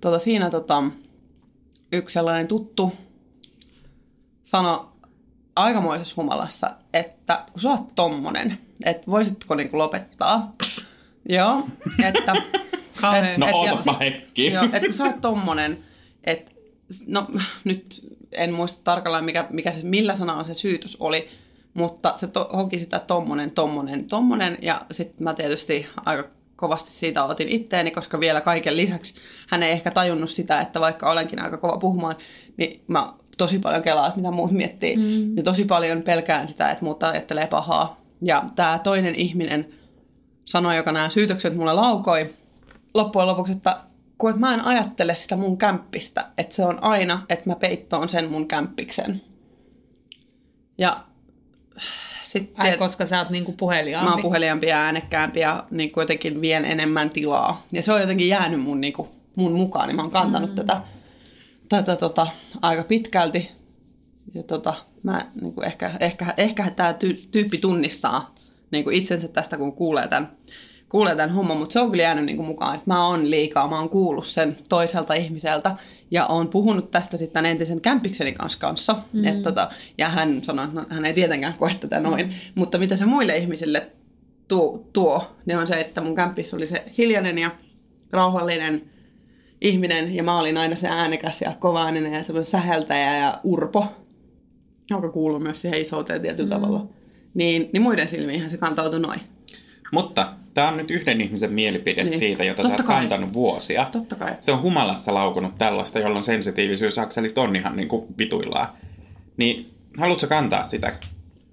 tota, siinä tota, yksi sellainen tuttu sanoi aikamoisessa humalassa, että kun sä oot tommonen, että voisitko niinku lopettaa. Joo, että... Kauhean. No ja ootapa hetki. Joo, että kun sä oot tommonen, että no nyt en muista tarkalleen mikä, mikä se, millä sanalla se syytös oli, mutta se to, hoki sitä tommonen, tommonen, tommonen ja sitten mä tietysti aika kovasti siitä otin itteeni, koska vielä kaiken lisäksi hän ei ehkä tajunnut sitä, että vaikka olenkin aika kova puhumaan, niin mä tosi paljon kelaan, että mitä muut miettii. Mm. Ja tosi paljon pelkään sitä, että muut ajattelee pahaa. Ja tämä toinen ihminen sanoi, joka nämä syytökset mulle laukoi, loppujen lopuksi, että kun et mä en ajattele sitä mun kämppistä, että se on aina, että mä peittoon sen mun kämppiksen. Ja sitten Ai, koska sä oot niinku puheliaampi. mä oon puheliaampi ja äänekkäämpi ja niin kuin jotenkin vien enemmän tilaa. Ja se on jotenkin jäänyt mun, niin kuin, mun mukaan, niin mä oon kantanut mm. tätä, tätä tota, aika pitkälti. Ja tota, mä niin kuin ehkä, ehkä, ehkä tämä ty- tyyppi tunnistaa niin kuin itsensä tästä, kun kuulee tämän, kuulee tämän homman, mutta se on kyllä jäänyt niin kuin mukaan, että mä oon liikaa, mä oon kuullut sen toiselta ihmiseltä ja oon puhunut tästä sitten entisen kämpikseni kanssa, kanssa mm. et, tota, ja hän sanoi, että no, hän ei tietenkään koe tätä noin, mm. mutta mitä se muille ihmisille tuo, tuo, niin on se, että mun kämppis oli se hiljainen ja rauhallinen ihminen ja mä olin aina se äänekäs ja kovainen ja semmoinen säheltäjä ja urpo, joka kuuluu myös siihen isouteen tietyllä mm. tavalla. Niin, niin muiden silmiinhän se kantautui noin. Mutta tämä on nyt yhden ihmisen mielipide Niin. siitä, jota Totta sä oot kai. kantanut vuosia. Totta kai. Se on humalassa laukunut tällaista, jolloin sensitiivisyysakselit on ihan niin kuin vituillaan. Niin haluatko kantaa sitä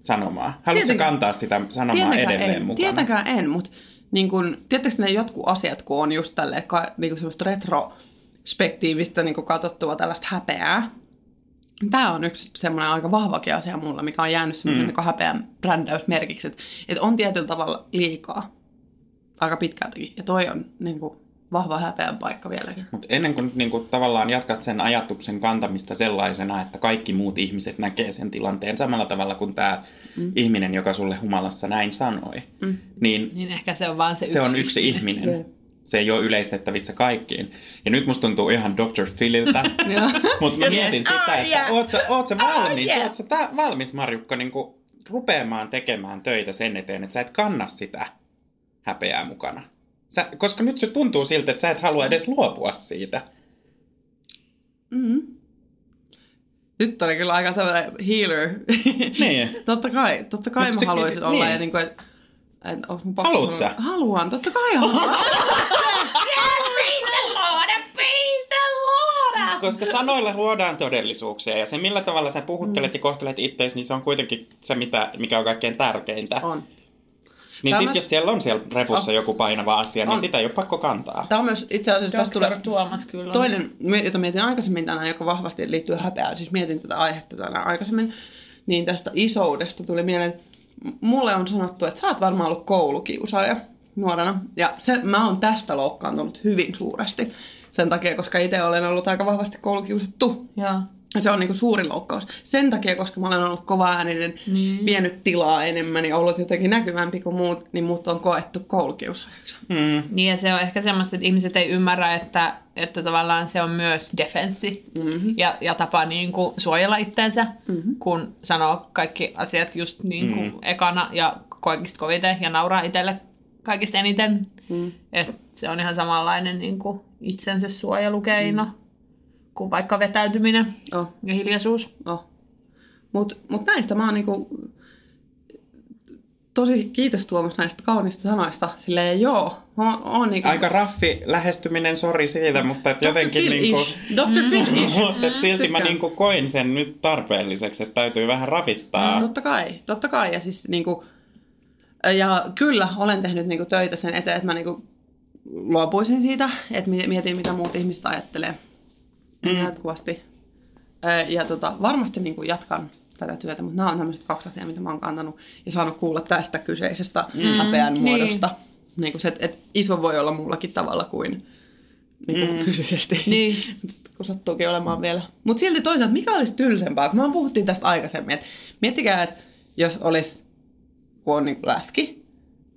sanomaa? Haluatko Tietenkään. kantaa sitä sanomaa edelleen en, mukana? Tietenkään en, mutta niin kun, tiedättekö ne jotkut asiat, kun on just tälleen, niin semmoista retrospektiivistä niin katsottua tällaista häpeää. Tämä on yksi semmoinen aika vahvakin asia mulla, mikä on jäänyt semmoisen mm. niin häpeän brändäysmerkiksi, että, että on tietyllä tavalla liikaa aika pitkältäkin. Ja toi on niin kuin, vahva häpeän paikka vieläkin. Mutta ennen kuin, niin kuin tavallaan jatkat sen ajatuksen kantamista sellaisena, että kaikki muut ihmiset näkee sen tilanteen samalla tavalla kuin tämä mm. ihminen, joka sulle humalassa näin sanoi, mm. niin Niin ehkä se on vaan se, se yksi. on yksi ihminen. Jep. Se ei ole yleistettävissä kaikkiin. Ja nyt musta tuntuu ihan Dr. Phililtä. Mutta mä mietin sitä, että oot sä, oot sä valmis, oot sä tää, valmis Marjukka niinku rupeamaan tekemään töitä sen eteen, että sä et kanna sitä häpeää mukana. Sä, koska nyt se tuntuu siltä, että sä et halua edes luopua siitä. Nyt oli kyllä aika tämmöinen healer. Niin. totta kai, totta kai Mut mä se- haluaisin niin. olla. Ja niin kuin, että, että onko mun pakko Haluut sanoa- sä? Haluan, totta kai haluan. Koska sanoilla luodaan todellisuuksia ja se millä tavalla sä puhuttelet ja kohtelet itseäsi, niin se on kuitenkin se, mitä, mikä on kaikkein tärkeintä. On. Niin Tämä sit myös- jos siellä on siellä repussa On. joku painava asia, niin On. sitä ei ole pakko kantaa. Tämä on myös itse asiassa, tästä Dr. tulee Tuomas kyllä. toinen, jota mietin aikaisemmin tänään, joka vahvasti liittyy häpeään. Siis mietin tätä aihetta tänään aikaisemmin. Niin tästä isoudesta tuli mieleen, mulle on sanottu, että sä oot varmaan ollut koulukiusaaja nuorena. Ja se, mä oon tästä loukkaantunut hyvin suuresti. Sen takia, koska itse olen ollut aika vahvasti koulukiusattu. Joo. Se on niinku suurin loukkaus. Sen takia, koska mä olen ollut kova ääninen, niin. vienyt tilaa enemmän ja ollut jotenkin näkyvämpi kuin muut, niin muut on koettu koulukieusaajaksi. Mm. Niin ja se on ehkä semmoista, että ihmiset ei ymmärrä, että, että tavallaan se on myös defenssi mm-hmm. ja, ja tapa niin kuin suojella itteensä, mm-hmm. kun sanoo kaikki asiat just niin kuin mm-hmm. ekana ja kaikista koviten ja nauraa itselle kaikista eniten. Mm. Et se on ihan samanlainen niin kuin itsensä suojelukeino mm. Kuin vaikka vetäytyminen Oh. ja hiljaisuus. Oh. Mutta mut näistä mä oon niinku, tosi kiitos Tuomas näistä kaunista sanoista. Silleen joo, mä oon, oon niinku... Aika raffi lähestyminen, sori siitä, mutta et Dr. jotenkin niinku, Phil-ish. Dr. Phil-ish. mutta et silti mä Tykkään. niinku koin sen nyt tarpeelliseksi, että täytyy vähän ravistaa. Totta kai, totta kai. Ja siis niinku, ja kyllä olen tehnyt niinku töitä sen eteen, että mä niinku luopuisin siitä, että mi- mietin mitä muut ihmiset ajattelee mm. jatkuvasti. Ö, Ja tota, varmasti niinku jatkan tätä työtä, mutta nämä on tämmöiset kaksi asiaa, mitä mä oon kantanut ja saanut kuulla tästä kyseisestä mm. häpeän niin. muodosta. Niin kuin se, että, että iso voi olla muullakin tavalla kuin niin kuin mm. fyysisesti. Niin. kun sattuukin olemaan vielä. Mutta silti toisaalta, mikä olisi tylsempää? Kun me puhuttiin tästä aikaisemmin, että miettikää, että jos olisi, kun on niin kuin läski,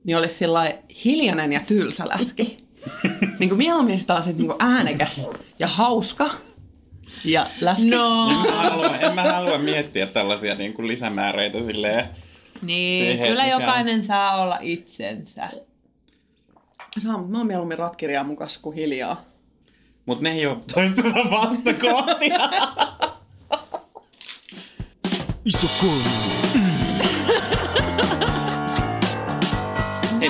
niin olisi sillä hiljainen ja tylsä läski. niin kuin mieluummin sitä on niin kuin äänekäs ja hauska ja läski. No. En mä halua, en mä halua miettiä tällaisia niin kuin lisämääreitä silleen. Niin, Siihen, kyllä mikä- jokainen saa olla itsensä. Saa, mutta mä oon mieluummin ratkirjaa mukas kuin hiljaa. Mutta ne ei ole toistensa vastakohtia. Iso kolmi.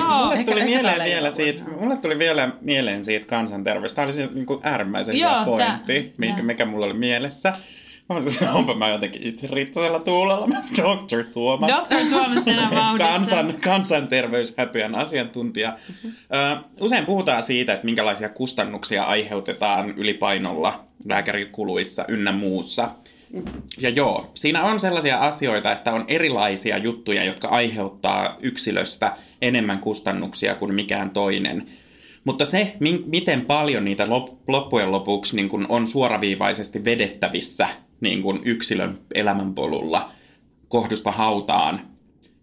Hei, mulle ehkä- tuli ehkä mieleen vielä siitä, mulle tuli vielä mieleen siitä kansanterveydestä. Tämä oli se niin kuin äärimmäisen Joo, hyvä pointti, mikä, mikä mulla oli mielessä. Mä olisin, onpa mä jotenkin itse ritsosella tuulella, mä Dr. Tuomas. Dr. Tuomas. Kansan, kansanterveyshäpeän asiantuntija. Usein puhutaan siitä, että minkälaisia kustannuksia aiheutetaan ylipainolla lääkärikuluissa ynnä muussa. Ja joo, siinä on sellaisia asioita, että on erilaisia juttuja, jotka aiheuttaa yksilöstä enemmän kustannuksia kuin mikään toinen. Mutta se, mi- miten paljon niitä lop- loppujen lopuksi niin kun on suoraviivaisesti vedettävissä niin kun yksilön elämänpolulla kohdusta hautaan,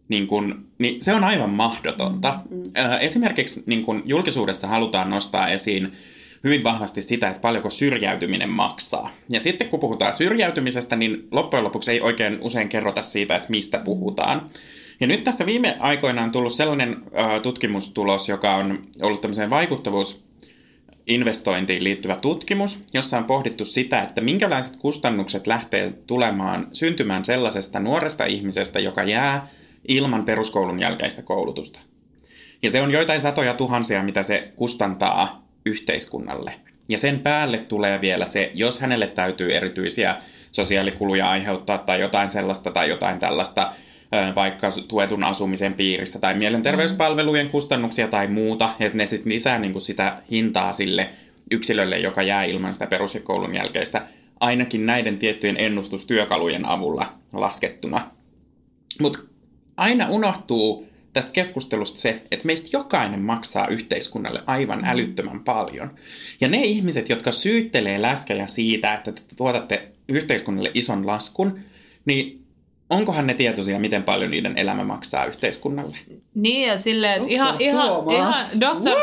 niin kun, niin se on aivan mahdotonta. Ö, Esimerkiksi niin kun julkisuudessa halutaan nostaa esiin hyvin vahvasti sitä, että paljonko syrjäytyminen maksaa. Ja sitten kun puhutaan syrjäytymisestä, niin loppujen lopuksi ei oikein usein kerrota siitä, että mistä puhutaan. Ja nyt tässä viime aikoina on tullut sellainen ö, tutkimustulos, joka on ollut tämmöiseen vaikuttavuus investointiin liittyvä tutkimus, jossa on pohdittu sitä, että minkälaiset kustannukset lähtee tulemaan syntymään sellaisesta nuoresta ihmisestä, joka jää ilman peruskoulun jälkeistä koulutusta. Ja se on joitain satoja tuhansia, mitä se kustantaa yhteiskunnalle. Ja sen päälle tulee vielä se, jos hänelle täytyy erityisiä sosiaalikuluja aiheuttaa tai jotain sellaista tai jotain tällaista, vaikka tuetun asumisen piirissä tai mielenterveyspalvelujen kustannuksia tai muuta, että ne sitten lisää niin kuin sitä hintaa sille yksilölle, joka jää ilman sitä perus- ja koulun jälkeistä, ainakin näiden tiettyjen ennustustyökalujen avulla laskettuna. Mutta aina unohtuu tästä keskustelusta se, että meistä jokainen maksaa yhteiskunnalle aivan älyttömän paljon. Ja ne ihmiset, jotka syyttelee läskejä siitä, että te tuotatte yhteiskunnalle ison laskun, niin onkohan ne tietoisia, miten paljon niiden elämä maksaa yhteiskunnalle? Niin ja silleen, että ihan, ihan, ihan doktor,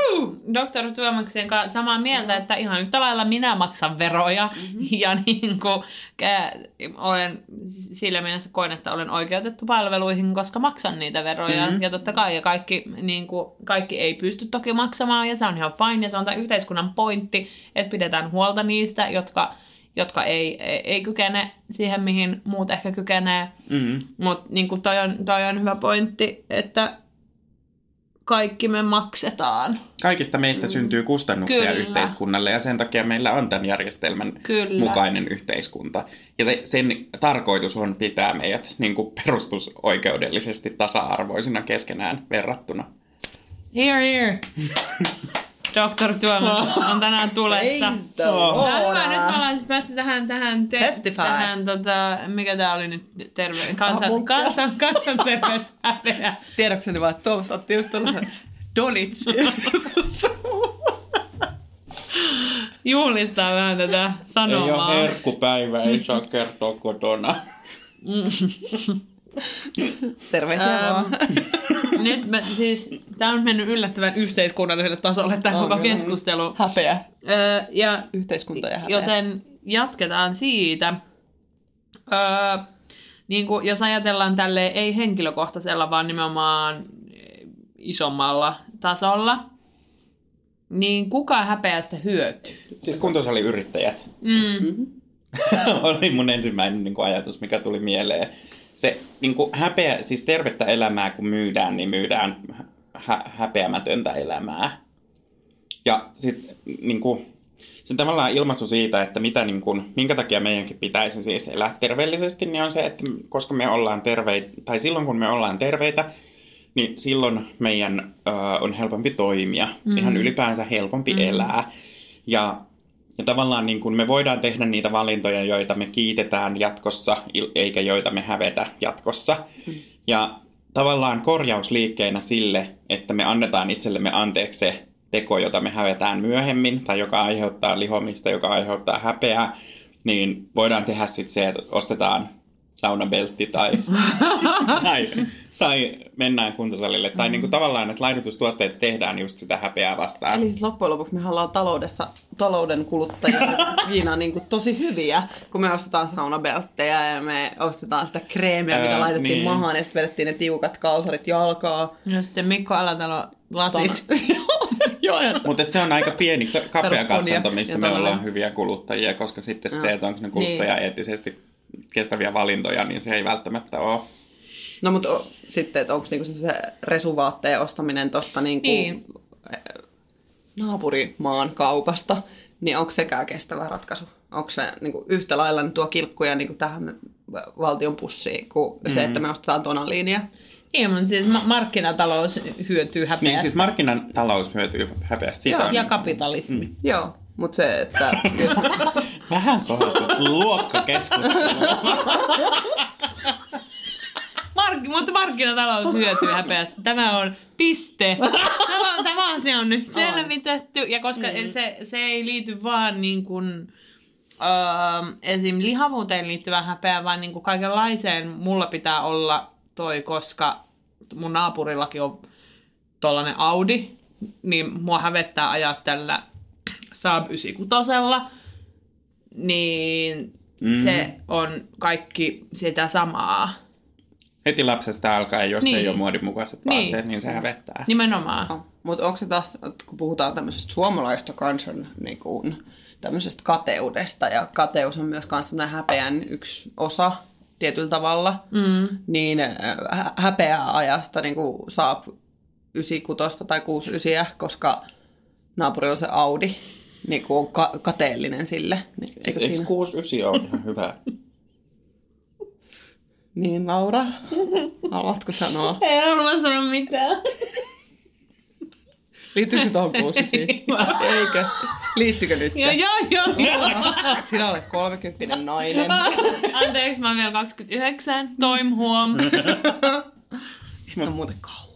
doktor Tuomaksen kanssa samaa mieltä, että ihan yhtä lailla minä maksan veroja mm-hmm. ja niin kuin, kä, olen sillä mielessä koen, että olen oikeutettu palveluihin, koska maksan niitä veroja. Mm-hmm. Ja totta kai ja kaikki, niin kuin, kaikki ei pysty toki maksamaan ja se on ihan fine ja se on tämä yhteiskunnan pointti, että pidetään huolta niistä, jotka jotka ei, ei, ei kykene siihen, mihin muut ehkä kykenee. Mm-hmm. Mutta niin toi, on, toi on hyvä pointti, että kaikki me maksetaan. Kaikista meistä syntyy kustannuksia Kyllä. yhteiskunnalle ja sen takia meillä on tämän järjestelmän Kyllä. mukainen yhteiskunta. Ja se, sen tarkoitus on pitää meidät niin kuin perustusoikeudellisesti tasa-arvoisina keskenään verrattuna. Here, here. Dr. Tuomas on tänään tulessa. Hyvä, nyt me ollaan siis päästy tähän, tähän, te, tähän tota, mikä tää oli nyt, terve, kansan, Amukka. kansan, kansanterveyshäpeä. Tiedokseni vaan, että Tuomas otti just tällaisen donitsi. Juhlistaa vähän tätä Ei sanomaa. ole herkkupäivä, ei saa kertoa kotona. Terveisiä Ähm, vaan. Nyt me, siis, tämä on mennyt yllättävän yhteiskunnalliselle tasolle tämä koko keskustelu. Häpeä. Öö, ja Yhteiskunta ja häpeä. Joten jatketaan siitä. Öö, niin kuin, jos ajatellaan tälle ei henkilökohtaisella, vaan nimenomaan isommalla tasolla, niin kuka häpeästä hyötyy? Siis kuntosaliyrittäjät. Mm. oli mun ensimmäinen niin kuin, ajatus, mikä tuli mieleen. Se niin kuin, häpeä, siis tervettä elämää kun myydään, niin myydään hä- häpeämätöntä elämää. Ja sitten niin kuin, se tavallaan ilmaisu siitä, että mitä, niin kuin, minkä takia meidänkin pitäisi siis elää terveellisesti, niin on se, että koska me ollaan terveitä, tai silloin kun me ollaan terveitä, niin silloin meidän ö, on helpompi toimia, mm. ihan ylipäänsä helpompi mm. elää. Ja, ja tavallaan niin kuin me voidaan tehdä niitä valintoja, joita me kiitetään jatkossa, eikä joita me hävetä jatkossa. Mm. Ja tavallaan korjausliikkeinä sille, että me annetaan itsellemme anteeksi se, teko, jota me hävetään myöhemmin, tai joka aiheuttaa lihomista, joka aiheuttaa häpeää, niin voidaan tehdä sitten se, että ostetaan saunabeltti tai, tai, tai mennään kuntosalille. Tai niin kuin tavallaan, että laihdutustuotteet tehdään just sitä häpeää vastaan. Eli siis loppujen lopuksi me ollaan taloudessa, talouden kuluttajia viina niin kuin tosi hyviä, kun me ostetaan saunabelttejä ja me ostetaan sitä kreemiä, Ää, mitä laitettiin niin. mahaan ja sitten vedettiin ne tiukat kalsarit jalkaa. Ja sitten Mikko Alatalo lasit. Mutta se on aika pieni, ka- kapea katsanto, mistä me ollaan hyviä kuluttajia, koska sitten se, että onko ne kuluttaja eettisesti kestäviä valintoja, niin se ei välttämättä ole. No mutta o, sitten, että onko niinku se resuvaatteen ostaminen tuosta niinku Niin. naapurimaan kaupasta, niin onko sekään kestävä ratkaisu? Onko se niinku yhtä lailla niin tuo kilkkuja niinku tähän valtion pussiin kuin mm. se, että me ostetaan tonaliinia? Niin, mutta siis ma- markkinatalous hyötyy Niin häpeästä. siis markkinatalous hyötyy häpeästä. Siitä Joo, on ja niin- kapitalismi. Mm. Joo, mutta se, että... Vähän sohasit luokkakeskustelua. Mutta markkinatalous hyötyy häpeästä. Tämä on piste. Tämä, tämä asia on nyt selvitetty. Ja koska mm. se, se ei liity vaan niin kuin, öö, esim. lihavuuteen liittyvään häpeään, vaan niin kuin kaikenlaiseen mulla pitää olla toi, koska mun naapurillakin on tollanen Audi, niin mua hävettää ajaa tällä Saab 96 niin mm. se on kaikki sitä samaa. Heti lapsesta alkaen, jos Niin. ei ole muodin mukaiset Niin. vaatteet, niin se hävettää. Nimenomaan. Mutta onko se taas, kun puhutaan tämmöisestä suomalaista kansan niin kuin, tämmöisestä kateudesta, ja kateus on myös kans tämmöinen häpeän yksi osa tietyllä tavalla, mm. niin äh, hä- häpeää ajasta niin kuin saa 96 tai 69, koska naapurilla on se Audi, niin kuin on ka- kateellinen sille. Niin, eikö siinä? 69 ole ihan hyvä? Niin, Laura, haluatko sanoa? Ei halua sanoa mitään. Liittyykö se tuohon 69? Eikö? Liittykö nyt? Joo, joo, joo. joo. Sinä olet 30 nainen. Anteeksi, mä oon vielä 29. Toim huom. on muuten kauan.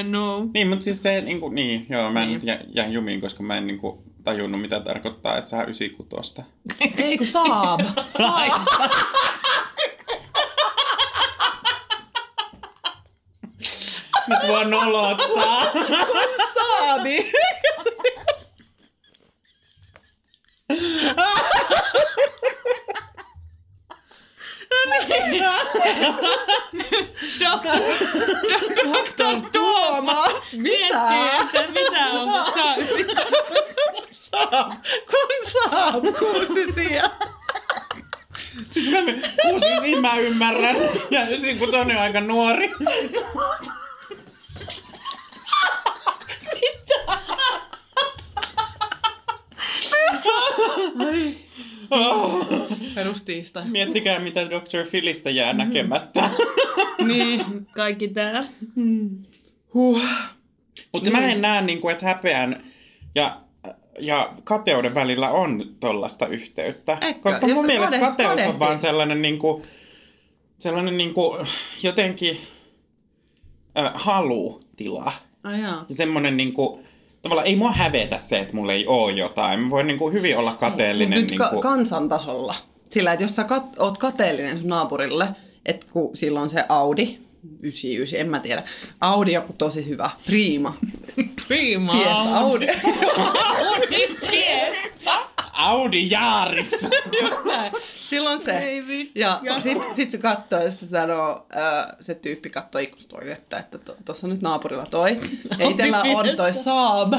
I know. Niin, mutta siis se, niin, kuin, niin joo, mä en nyt jä, jäin jumiin, koska mä en niin kuin, tajunnut, mitä tarkoittaa, että saa 96. Ei kun Saab. Saab. Nyt voi nolottaa. Saabi. Doktor, doktor Tuomas, mitä? miettii, että mitä on, kun saa yksi. Saab. Kun Saab kuusisia. Siis mä, 69 mä ymmärrän, ja 96 on aika nuori. Perustiista. Miettikää, mitä Dr. Philistä jää näkemättä. Niin, kaikki tää. Huh. Mutta mä en näe, niin kuin, että häpeän ja, ja kateuden välillä on tollasta yhteyttä. Etkö? Koska Jos mun sä mielestä kade- kateus on kadehtit. vaan sellainen, niin kuin, sellainen niin kuin, jotenkin äh, halutila. Jaa. Ja semmoinen niin kuin, tavallaan ei mua hävetä se, että mulla ei ole jotain. Mä voin niin kuin, hyvin olla kateellinen. Nyt niin ka- kuin, kansantasolla. Sillä, että jos sä kat- oot kateellinen sun naapurille, että kun sillä on se Audi, 99, en mä tiedä. Audi on tosi hyvä. Prima. Prima. Fiesta Audi. Audi Fiesta. Audi Jaaris! Silloin se. Ei vittu. Ja sit, sit se katsoo ja se sanoo, ää, se tyyppi katsoo ikkusta toi, että tuossa on nyt naapurilla toi. Ja itellä on toi Saab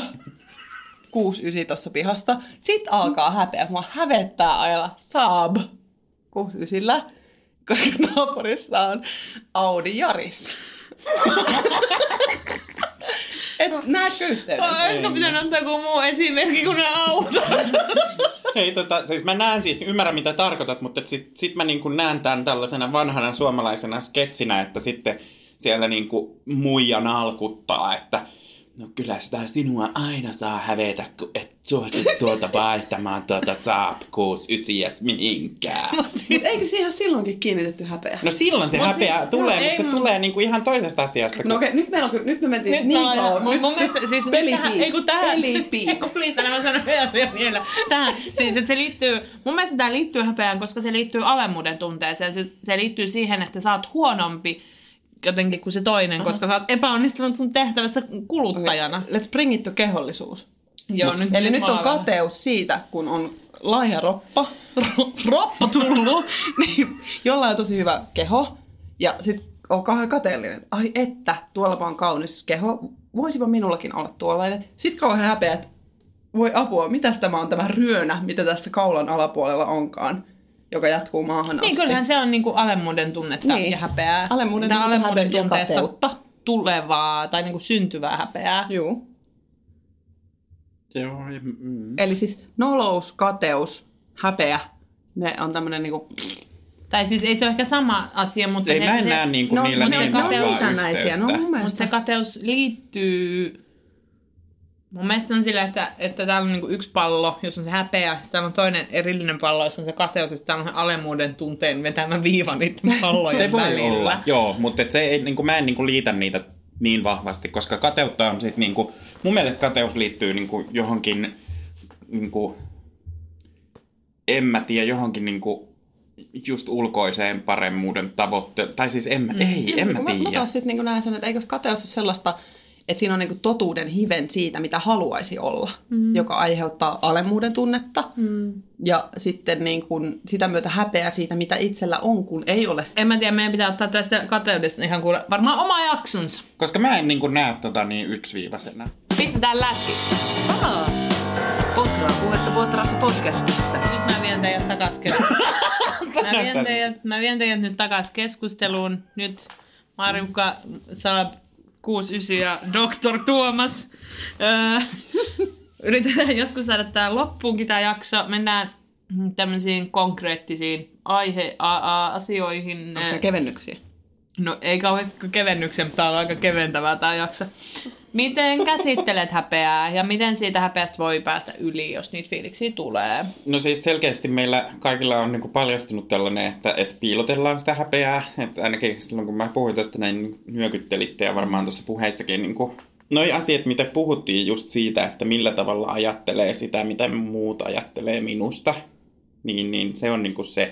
69 tuossa pihasta. Sitten alkaa häpeä. Mua hävettää ajalla Saab 69, koska naapurissa on Audi Jaris. Et näetkö yhteyden? Olisiko pitänyt ottaa joku muu esimerkki kuin ne autot? Hei, tota, siis mä näen siis, ymmärrän mitä tarkoitat, mutta sit, sit mä niin näen tämän tällaisena vanhana suomalaisena sketsinä, että sitten siellä niin kuin muija nalkuttaa, että No kyllä sitä sinua aina saa hävetä, kun et suostu tuolta vaihtamaan tuota Saab 69 mihinkään. Mut eikö siihen ole silloinkin kiinnitetty häpeä? No silloin se Mut häpeä siis, tulee, no mutta ei se mun- tulee niinku ihan toisesta asiasta. No okei, nyt, meillä on, nyt me mentiin Nyt niin mä kauan. mun, mun mielestä, siis Pelipiip. tähän, ei kun tähän. Pelipiip. Please, älä mä sano yhden asian vielä. Tähän, siis että se liittyy, mun mielestä tämä liittyy häpeään, koska se liittyy alemmuuden tunteeseen. Se, se liittyy siihen, että sä oot huonompi jotenkin kuin se toinen, koska sä oot epäonnistunut sun tehtävässä kuluttajana. Let's bring it to kehollisuus. Joo, nyt, Eli nyt on kateus siitä, kun on laaja roppa, ro, roppa tullut, niin jollain on tosi hyvä keho. Ja sitten on kauhean kateellinen. Ai että, tuolla vaan kaunis keho. Voisipa minullakin olla tuollainen. Sitten kauhean häpeä, että voi apua, mitäs tämä on tämä ryönä, mitä tässä kaulan alapuolella onkaan, joka jatkuu maahan asti. Niin, kyllähän se on niinku alemmuuden tunnetta Niin. ja häpeää. Alemmuuden Tää tunnetta, alemmuuden ja tunteesta kateutta. tulevaa tai niinku syntyvää häpeää. Juu. Joo, ja- mm. Eli siis nolous, kateus, häpeä, ne on tämmöinen niinku... Tai siis ei se ole ehkä sama asia, mutta... Ei ne, mä en ne, näe niinku No, niillä niin kateus-. No mun yhteyttä. Mutta se kateus liittyy... Mun mielestä on sillä, että, että täällä on niinku yksi pallo, jos on se häpeä, sitten täällä on toinen erillinen pallo, jos on se kateus, ja sitten täällä on se alemmuuden tunteen vetämä viiva niiden pallojen Se voi välillä. olla, joo, mutta et se ei, niinku, mä en niinku liitä niitä niin vahvasti, koska kateutta on sit niinku, mun mielestä kateus liittyy niinku johonkin, niinku, en mä tiedä, johonkin niinku, just ulkoiseen paremmuuden tavoitteluun. Tai siis en, mm. ei, en mä Mä, mä tiedä. taas sitten niin näen sen, että eikö kateus ole sellaista, että siinä on niin totuuden hiven siitä, mitä haluaisi olla, mm. joka aiheuttaa alemmuuden tunnetta. Mm. Ja sitten niin kuin sitä myötä häpeä siitä, mitä itsellä on, kun ei ole sitä. En mä tiedä, meidän pitää ottaa tästä kateudesta ihan kuule varmaan oma jaksonsa. Koska mä en niinku näe tota niin yksiviivaisena. Pistetään läski. Potraa puhetta Potrassa podcastissa. Nyt mä vien teidät takas mä, vien teidät, mä vien teidät nyt takas keskusteluun. Nyt Marjukka saa 69 ja Dr. Tuomas. Öö, yritetään joskus saada tää loppuunkin tää jakso. Mennään tämmöisiin konkreettisiin aihe, a, a, asioihin. Onko kevennyksiä? No ei kauhean kevennyksen, mutta tää on aika keventävää tää jakso. Miten käsittelet häpeää ja miten siitä häpeästä voi päästä yli, jos niitä fiiliksiä tulee? No siis selkeästi meillä kaikilla on niin paljastunut tällainen, että, että piilotellaan sitä häpeää. Että ainakin silloin kun mä puhuin tästä näin nyökyttelitte ja varmaan tuossa puheissakin niin kuin, noi asiat, mitä puhuttiin just siitä, että millä tavalla ajattelee sitä, mitä muut ajattelee minusta, niin, niin se on niin kuin se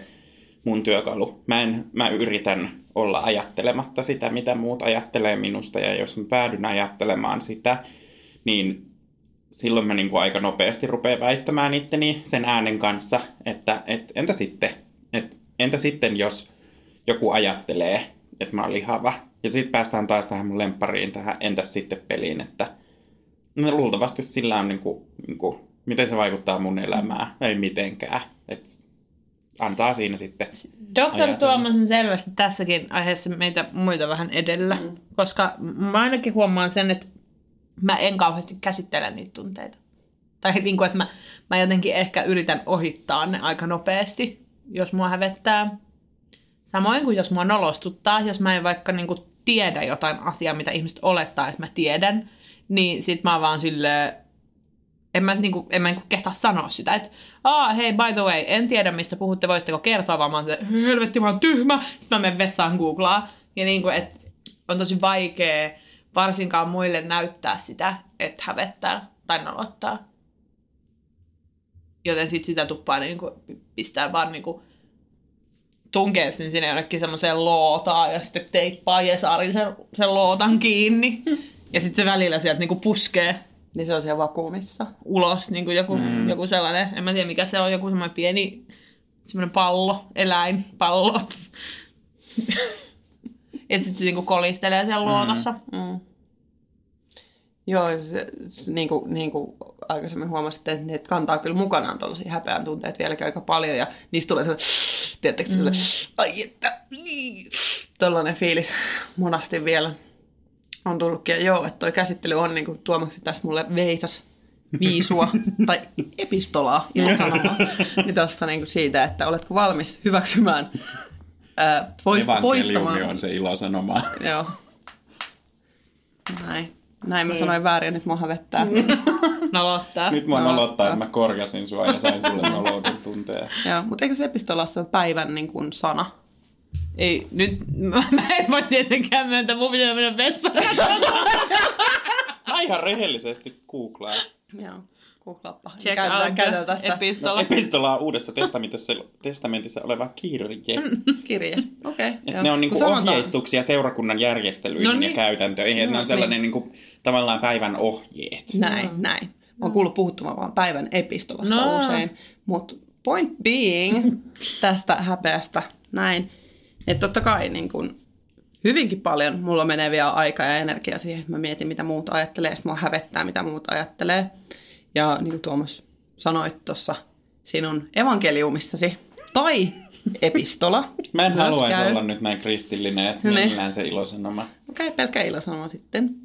mun työkalu. Mä, en, mä yritän olla ajattelematta sitä, mitä muut ajattelee minusta, ja jos mä päädyn ajattelemaan sitä, niin silloin mä niin kuin aika nopeasti rupean väittämään itteni sen äänen kanssa, että et, entä sitten, et, entä sitten, jos joku ajattelee, että mä oon lihava. Ja sitten päästään taas tähän mun lemppariin, tähän entäs sitten peliin, että no, luultavasti sillä on niin kuin, niin kuin, miten se vaikuttaa mun elämään, ei mitenkään. Et antaa siinä sitten. Dr. Ajatella. Tuomas on selvästi tässäkin aiheessa meitä muita vähän edellä, mm. koska mä ainakin huomaan sen, että mä en kauheasti käsittele niitä tunteita. Tai niin kuin, että mä, mä jotenkin ehkä yritän ohittaa ne aika nopeasti, jos mua hävettää. Samoin kuin jos mua nolostuttaa, jos mä en vaikka niin kuin tiedä jotain asiaa, mitä ihmiset olettaa, että mä tiedän, niin sit mä oon vaan silleen, en mä, niinku, en mä niinku kehtaa sanoa sitä, että Aa, hei, by the way, en tiedä mistä puhutte, voisitteko kertoa, vaan mä oon se, helvetti, mä oon tyhmä, sitten mä menen vessaan googlaa. Ja niinku, että on tosi vaikea varsinkaan muille näyttää sitä, että hävettää tai nolottaa. Joten sit sitä tuppaa niinku, pistää vaan niinku, tunkee sen sinne jonnekin semmoiseen lootaan ja sitten teippaa Jesarin sen, sen lootan kiinni. Ja sitten se välillä sieltä niinku puskee Niin se on siellä vakuumissa. ulos, niin kuin joku, mm. joku sellainen, en mä tiedä mikä se on, joku semmoinen pieni semmoinen pallo, eläin, pallo. ja sitten se niinku kolistelee siellä luotassa. Mm. Joo, se, se, niin, kuin, niin kuin aikaisemmin huomasitte, että ne kantaa kyllä mukanaan tuollaisia häpeän tunteita vieläkin aika paljon, ja niistä tulee sellainen, tiedättekö, mm. ai että, niin, tollainen fiilis monasti vielä on tullutkin. Ja joo, että toi käsittely on niin kuin Tuomaksi tässä mulle veisas viisua tai epistolaa ilosanomaa niin tossa niin kuin siitä, että oletko valmis hyväksymään ää, poist, Evankeliumi poistamaan. on se ilosanoma. Joo. Näin. Näin mä sanoin väärin, nyt mua hävettää. Nolottaa. Nyt mua No, nolottaa, no. että mä korjasin sua ja sain sulle nolouden tunteen. Joo, mutta eikö se epistolassa ole päivän niin kuin sana? Ei, nyt mä en voi tietenkään myöntää, mun pitää mennä vessaan. Mä ihan rehellisesti googlaan. Joo, googlaappa. Check Käytetään, out käytetään the tässä epistola. Epistola on uudessa testamentissa, testamentissa oleva kirje. kirje. Okei. Okay, ne on niinku ohjeistuksia seurakunnan järjestelyihin No ja niin. käytäntöihin. Et ne No on sellainen niin. niinku, tavallaan päivän ohjeet. Näin, näin. Mä oon kuullut puhuttavan vaan päivän epistolasta No. no. usein. Mutta point being tästä häpeästä näin, että totta kai niin kun, hyvinkin paljon mulla menee vielä aikaa ja energiaa siihen, että mä mietin, mitä muut ajattelee, ja sitten mua hävettää, mitä muut ajattelee. Ja niin kuin Tuomas sanoit tuossa sinun evankeliumissasi, tai epistola. Mä en haluaisi käy. olla nyt näin kristillinen, että Niin. millään se ilosanoma. Okei, pelkkä ilosanoma sitten.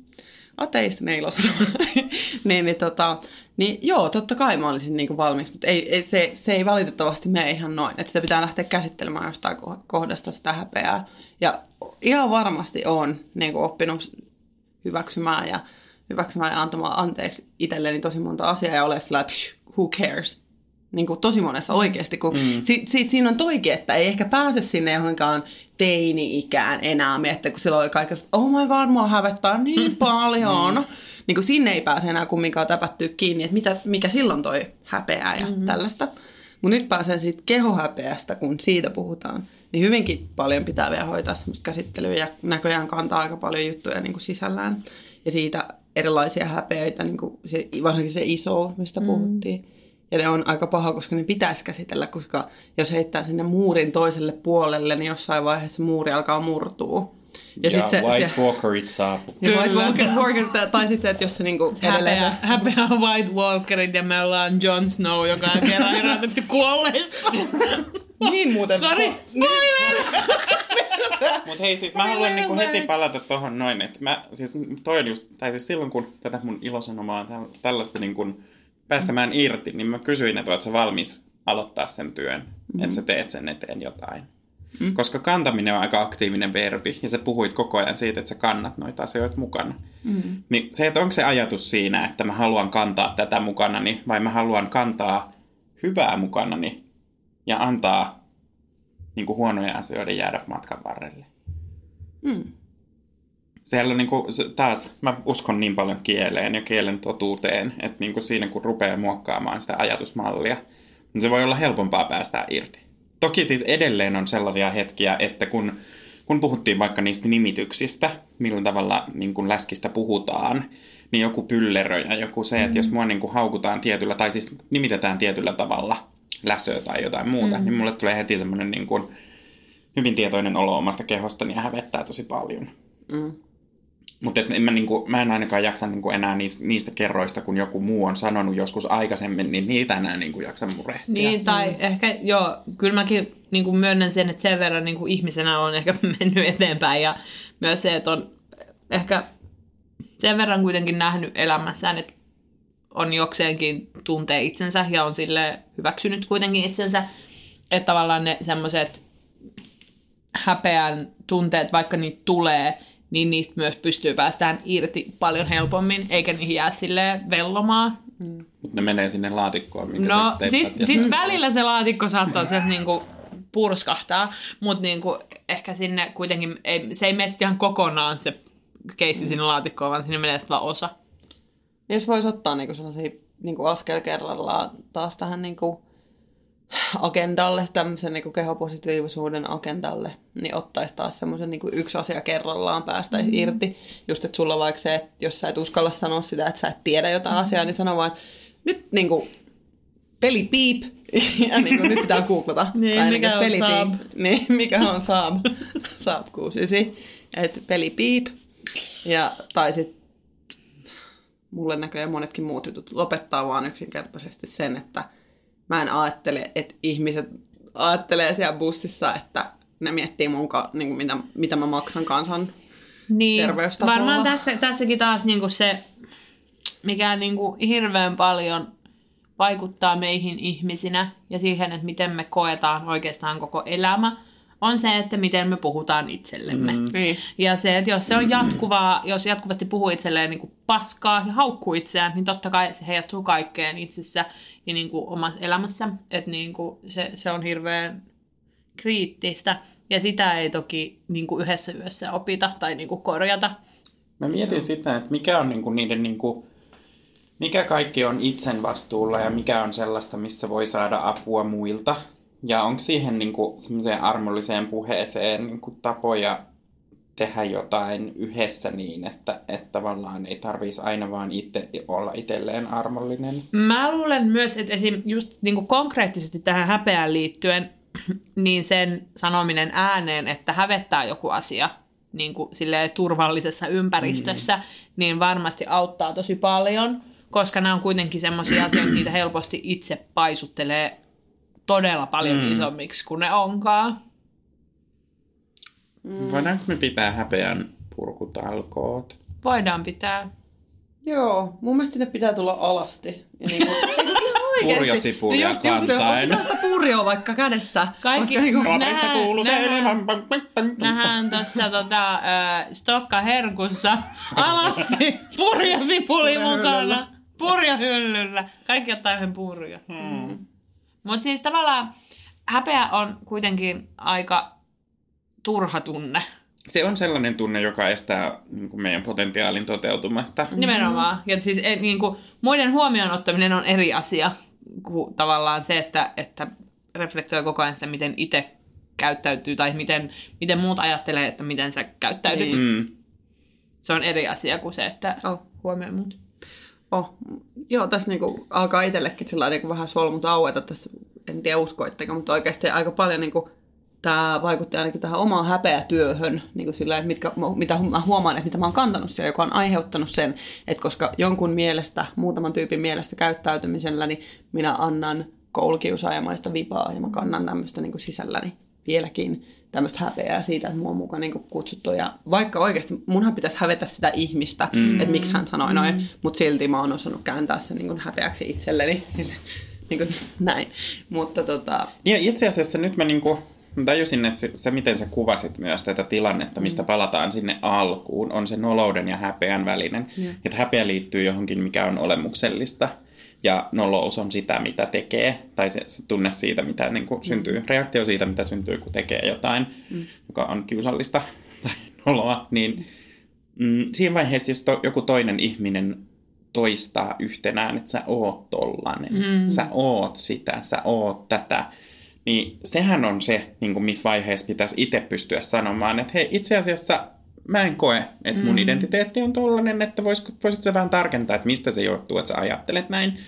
Ateistinen ilosanoma. niin, niin, tota, niin joo, totta kai mä olisin niinku valmis, mutta ei, ei, se, se ei valitettavasti mene ihan noin. Että sitä pitää lähteä käsittelemään jostain ko- kohdasta sitä häpeää. Ja ihan varmasti on niinku oppinut hyväksymään ja hyväksymään ja antamaan anteeksi itselleni tosi monta asiaa ja ole sillä, who cares? Niin kuin tosi monessa oikeasti, kun mm. si, si, siinä on toikin, että ei ehkä pääse sinne johonkaan teini-ikään enää miettiä, kun silloin oli kaikki, että oh my god, mua hävettää niin paljon. Mm. Niin kuin sinne ei pääse enää kumminkaan täpättyä kiinni, että mitä, mikä silloin toi häpeää ja mm. tällaista. Mutta nyt pääsen siitä kehohäpeästä, kun siitä puhutaan, niin hyvinkin paljon pitää vielä hoitaa semmoista käsittelyä ja näköjään kantaa aika paljon juttuja niin kuin sisällään. Ja siitä erilaisia häpeöitä, niin kuin se, varsinkin se iso, mistä mm. puhuttiin. Ja ne on aika paha, koska ne pitäisi käsitellä, koska jos heittää sinne muurin toiselle puolelle, niin jossain vaiheessa muuri alkaa murtua. Ja, sit ja se, White se, Walkerit saapuu. ja White. Walker, Walker, tai sitten, että jos se niinku edelleen... Häpeä, häpeä White Walkerit ja me ollaan Jon Snow, joka on kerran herätetty kuolleista. Niin muuten... Sori, spoiler! Mutta hei, siis mä haluan niinku heti palata tohon noin, että mä, siis toi on just, tai siis silloin kun tätä mun ilosanomaa täl- tällaista niinku päästämään irti, niin mä kysyin, että sä valmis aloittaa sen työn, mm-hmm. että sä teet sen eteen jotain. Mm. Koska kantaminen on aika aktiivinen verbi, ja sä puhuit koko ajan siitä, että sä kannat noita asioita mukana. Mm. Niin se, että onko se ajatus siinä, että mä haluan kantaa tätä mukanani, vai mä haluan kantaa hyvää mukanani, ja antaa niin kuin huonoja asioita jäädä matkan varrelle. Mm. Siellä on niin kuin, se- taas, mä uskon niin paljon kieleen ja kielen totuuteen, että niin kuin siinä kun rupeaa muokkaamaan sitä ajatusmallia, niin se voi olla helpompaa päästää irti. Toki siis edelleen on sellaisia hetkiä, että kun, kun puhuttiin vaikka niistä nimityksistä, millä tavalla niin kuin läskistä puhutaan, niin joku pyllerö ja joku se, että jos mua niin kuin haukutaan tietyllä, tai siis nimitetään tietyllä tavalla läsöä tai jotain muuta, mm. niin mulle tulee heti semmoinen niin kuin hyvin tietoinen olo omasta kehostani ja hävettää tosi paljon. Mm. Mutta en mä, niinku, mä en ainakaan jaksa niinku enää niistä, niistä kerroista, kun joku muu on sanonut joskus aikaisemmin, niin niitä enää niinku jaksa murehtia. Niin, tai ehkä, joo, kyllä mäkin niin kuin myönnän sen, että sen verran niin kuin ihmisenä on ehkä mennyt eteenpäin ja myös se, että on ehkä sen verran kuitenkin nähnyt elämässään, että on jokseenkin tuntee itsensä ja on sille hyväksynyt kuitenkin itsensä, että tavallaan ne semmoiset häpeän tunteet, vaikka niitä tulee, niin niistä myös pystyy päästään irti paljon helpommin, eikä niihin jää silleen vellomaan. Mutta ne menee sinne laatikkoon, minkä No, teipät sit, sit välillä se laatikko saattaa sieltä niinku purskahtaa, mutta niinku ehkä sinne kuitenkin, ei, se ei mene ihan kokonaan se keissi sinne laatikkoon, vaan sinne menee vaan osa. Jos voisi ottaa niinku sellaisia niinku askel kerrallaan taas tähän niinku agendalle, tämmöisen niinku kehopositiivisuuden agendalle, niin ottaisi taas semmoisen niinku yksi asia kerrallaan, päästäisi mm. irti. Just, että sulla vaikka se, että jos sä et uskalla sanoa sitä, että sä et tiedä jotain mm. asiaa, niin sano vaan, että nyt niinku peli piip, ja niinku nyt pitää googlata. Niin, Tai mikä on niinku Saab? Niin, mikä on Saab, Saab 69, että peli piip. Ja, tai sitten mulle näköjään monetkin muut jutut lopettaa vaan yksinkertaisesti sen, että mä en ajattele, että ihmiset ajattelee siellä bussissa, että ne miettii mun, ka- niin kuin mitä, mitä mä maksan kansan. Niin, Terveystasolla. varmaan tässä, tässäkin taas niinku se, mikä niinku hirveän paljon vaikuttaa meihin ihmisinä ja siihen, että miten me koetaan oikeastaan koko elämä, on se, että miten me puhutaan itsellemme. Mm. Niin. Ja se, että jos se on jatkuvaa, jos jatkuvasti puhuu itselleen niin kuin paskaa ja haukkuu itseään, niin totta kai se heijastuu kaikkeen itsessä ja niin kuin omassa elämässä. Että niin kuin se, se on hirveän kriittistä. Ja sitä ei toki niin kuin yhdessä yössä opita tai niin kuin korjata. Mä mietin sitä, että mikä on niinku niiden niinku, mikä kaikki on itsen vastuulla ja mikä on sellaista, missä voi saada apua muilta. Ja onko siihen niinku semmoiseen armolliseen puheeseen niinku tapoja tehdä jotain yhdessä niin, että, että tavallaan ei tarvitsisi aina vaan itse olla itselleen armollinen. Mä luulen myös, että esim. just niin kuin konkreettisesti tähän häpeään liittyen, niin sen sanominen ääneen, että hävettää joku asia niin kuin turvallisessa ympäristössä, mm. niin varmasti auttaa tosi paljon, koska nämä on kuitenkin semmoisia asioita, niitä helposti itse paisuttelee todella paljon mm. isommiksi kuin ne onkaan. Mm. Voidaanko me pitää häpeän purkutalkoot? Voidaan pitää. Joo, mun mielestä sinne pitää tulla alasti. Ja niin kuin, Purjosipulia just, just, purjoa vaikka kädessä. Kaikki, Koska niin kuin, Nähdään- kuuluu se nähdään- tuossa tota, äh, Stokka Herkussa alasti purjasipuli mukana. Purjahyllyllä. Kaikki ottaa yhden purjo. Hmm. Mutta siis tavallaan häpeä on kuitenkin aika turha tunne. Se on sellainen tunne, joka estää niin kuin meidän potentiaalin toteutumasta. Nimenomaan. Ja siis eh, niin kuin, muiden huomioon ottaminen on eri asia kuin tavallaan se, että, että reflektoi koko ajan sitä, miten itse käyttäytyy tai miten, miten muut ajattelee, että miten sä käyttäydyt. Niin. Mm. Se on eri asia kuin se, että Oh. huomioi muut. Oh. Joo, tässä niinku alkaa itsellekin sillä niinku vähän solmut aueta tässä, en tiedä uskoitteko, mutta oikeasti aika paljon niinku, tämä vaikutti ainakin tähän omaan häpeätyöhön, niin kuin sillä, että mitkä, mitä mä huomaan, että mitä mä oon kantanut siellä, joka on aiheuttanut sen, että koska jonkun mielestä, muutaman tyypin mielestä käyttäytymisellä, niin minä annan koulukiusaajamaista vipaa ja mä kannan tämmöistä niin kuin sisälläni vieläkin tämmöistä häpeää siitä, että mua on mukaan niin kutsuttu. Ja vaikka oikeasti munhan pitäisi hävetä sitä ihmistä, mm. että miksi hän sanoi noin, mm. mutta silti mä oon osannut kääntää sen niin kuin häpeäksi itselleni. niin kuin näin. Mutta tota, Ja itse asiassa nyt mä niinku, mä tajusin, että se, se, miten sä kuvasit myös tätä tilannetta, mistä palataan sinne alkuun, on se nolouden ja häpeän välinen. Joo. Että häpeä liittyy johonkin, mikä on olemuksellista. Ja nolous on sitä, mitä tekee, tai se, se tunne siitä, mitä niin kuin syntyy, reaktio siitä, mitä syntyy, kun tekee jotain, mm. joka on kiusallista tai noloa, niin mm, siinä vaiheessa, jos to, joku toinen ihminen toistaa yhtenään, että sä oot tollanen, mm. sä oot sitä, sä oot tätä, niin sehän on se, niin kuin missä vaiheessa pitäisi itse pystyä sanomaan, että hei, itse asiassa mä en koe, että mun mm. identiteetti on tollanen, että vois, voisit sä vähän tarkentaa, että mistä se johtuu, että sä ajattelet näin,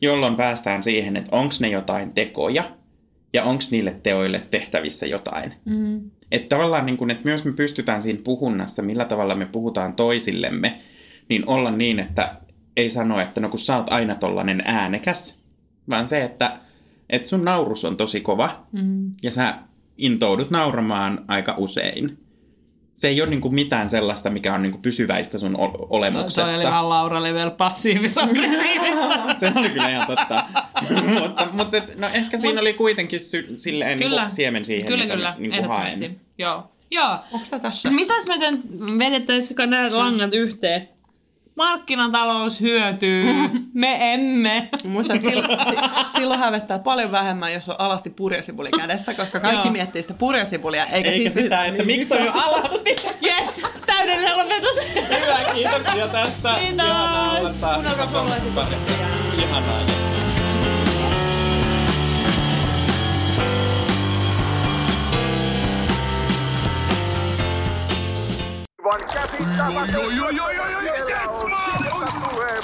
jolloin päästään siihen, että onko ne jotain tekoja ja onko niille teoille tehtävissä jotain. Mm. Että tavallaan, niin kun, että myös me pystytään siinä puhunnassa, millä tavalla me puhutaan toisillemme, niin olla niin, että ei sano, että no kun sä oot aina tollanen äänekäs, vaan se, että, että sun naurus on tosi kova Mm. ja sä intoudut nauramaan aika usein. Se ei ole niin kuin mitään sellaista, mikä on niin kuin pysyväistä sun o- Toi oli olemuksessa. vaan Laura Level passiivis-aggressiivista. Se oli kyllä ihan totta. mutta mutta et, no ehkä siinä oli kuitenkin sy- silleen niin Kyllä. kuin siemen siihen, kyllä, mitä kyllä. mä niin kuin haen. Joo. Joo. onko tässä? Mitäs me vedettäisikö nämä langat yhteen? Markkinatalous hyötyy, me emme. Muistan, että silloin, si- silloin hävettää paljon vähemmän, jos on alasti purjasipuli kädessä, koska kaikki Joo. miettii sitä purjasipulia, eikä, Eikä siitä- sitä, että niin, miksi toi on alasti. Yes, täydellinen lopetus. Hyvä, kiitoksia tästä. Kiitos. Ihanaa olla taas Kuunnelkaa suomalaisen parissa. Ihanaa, yes. Aivan käsittämätön. Tulee maali.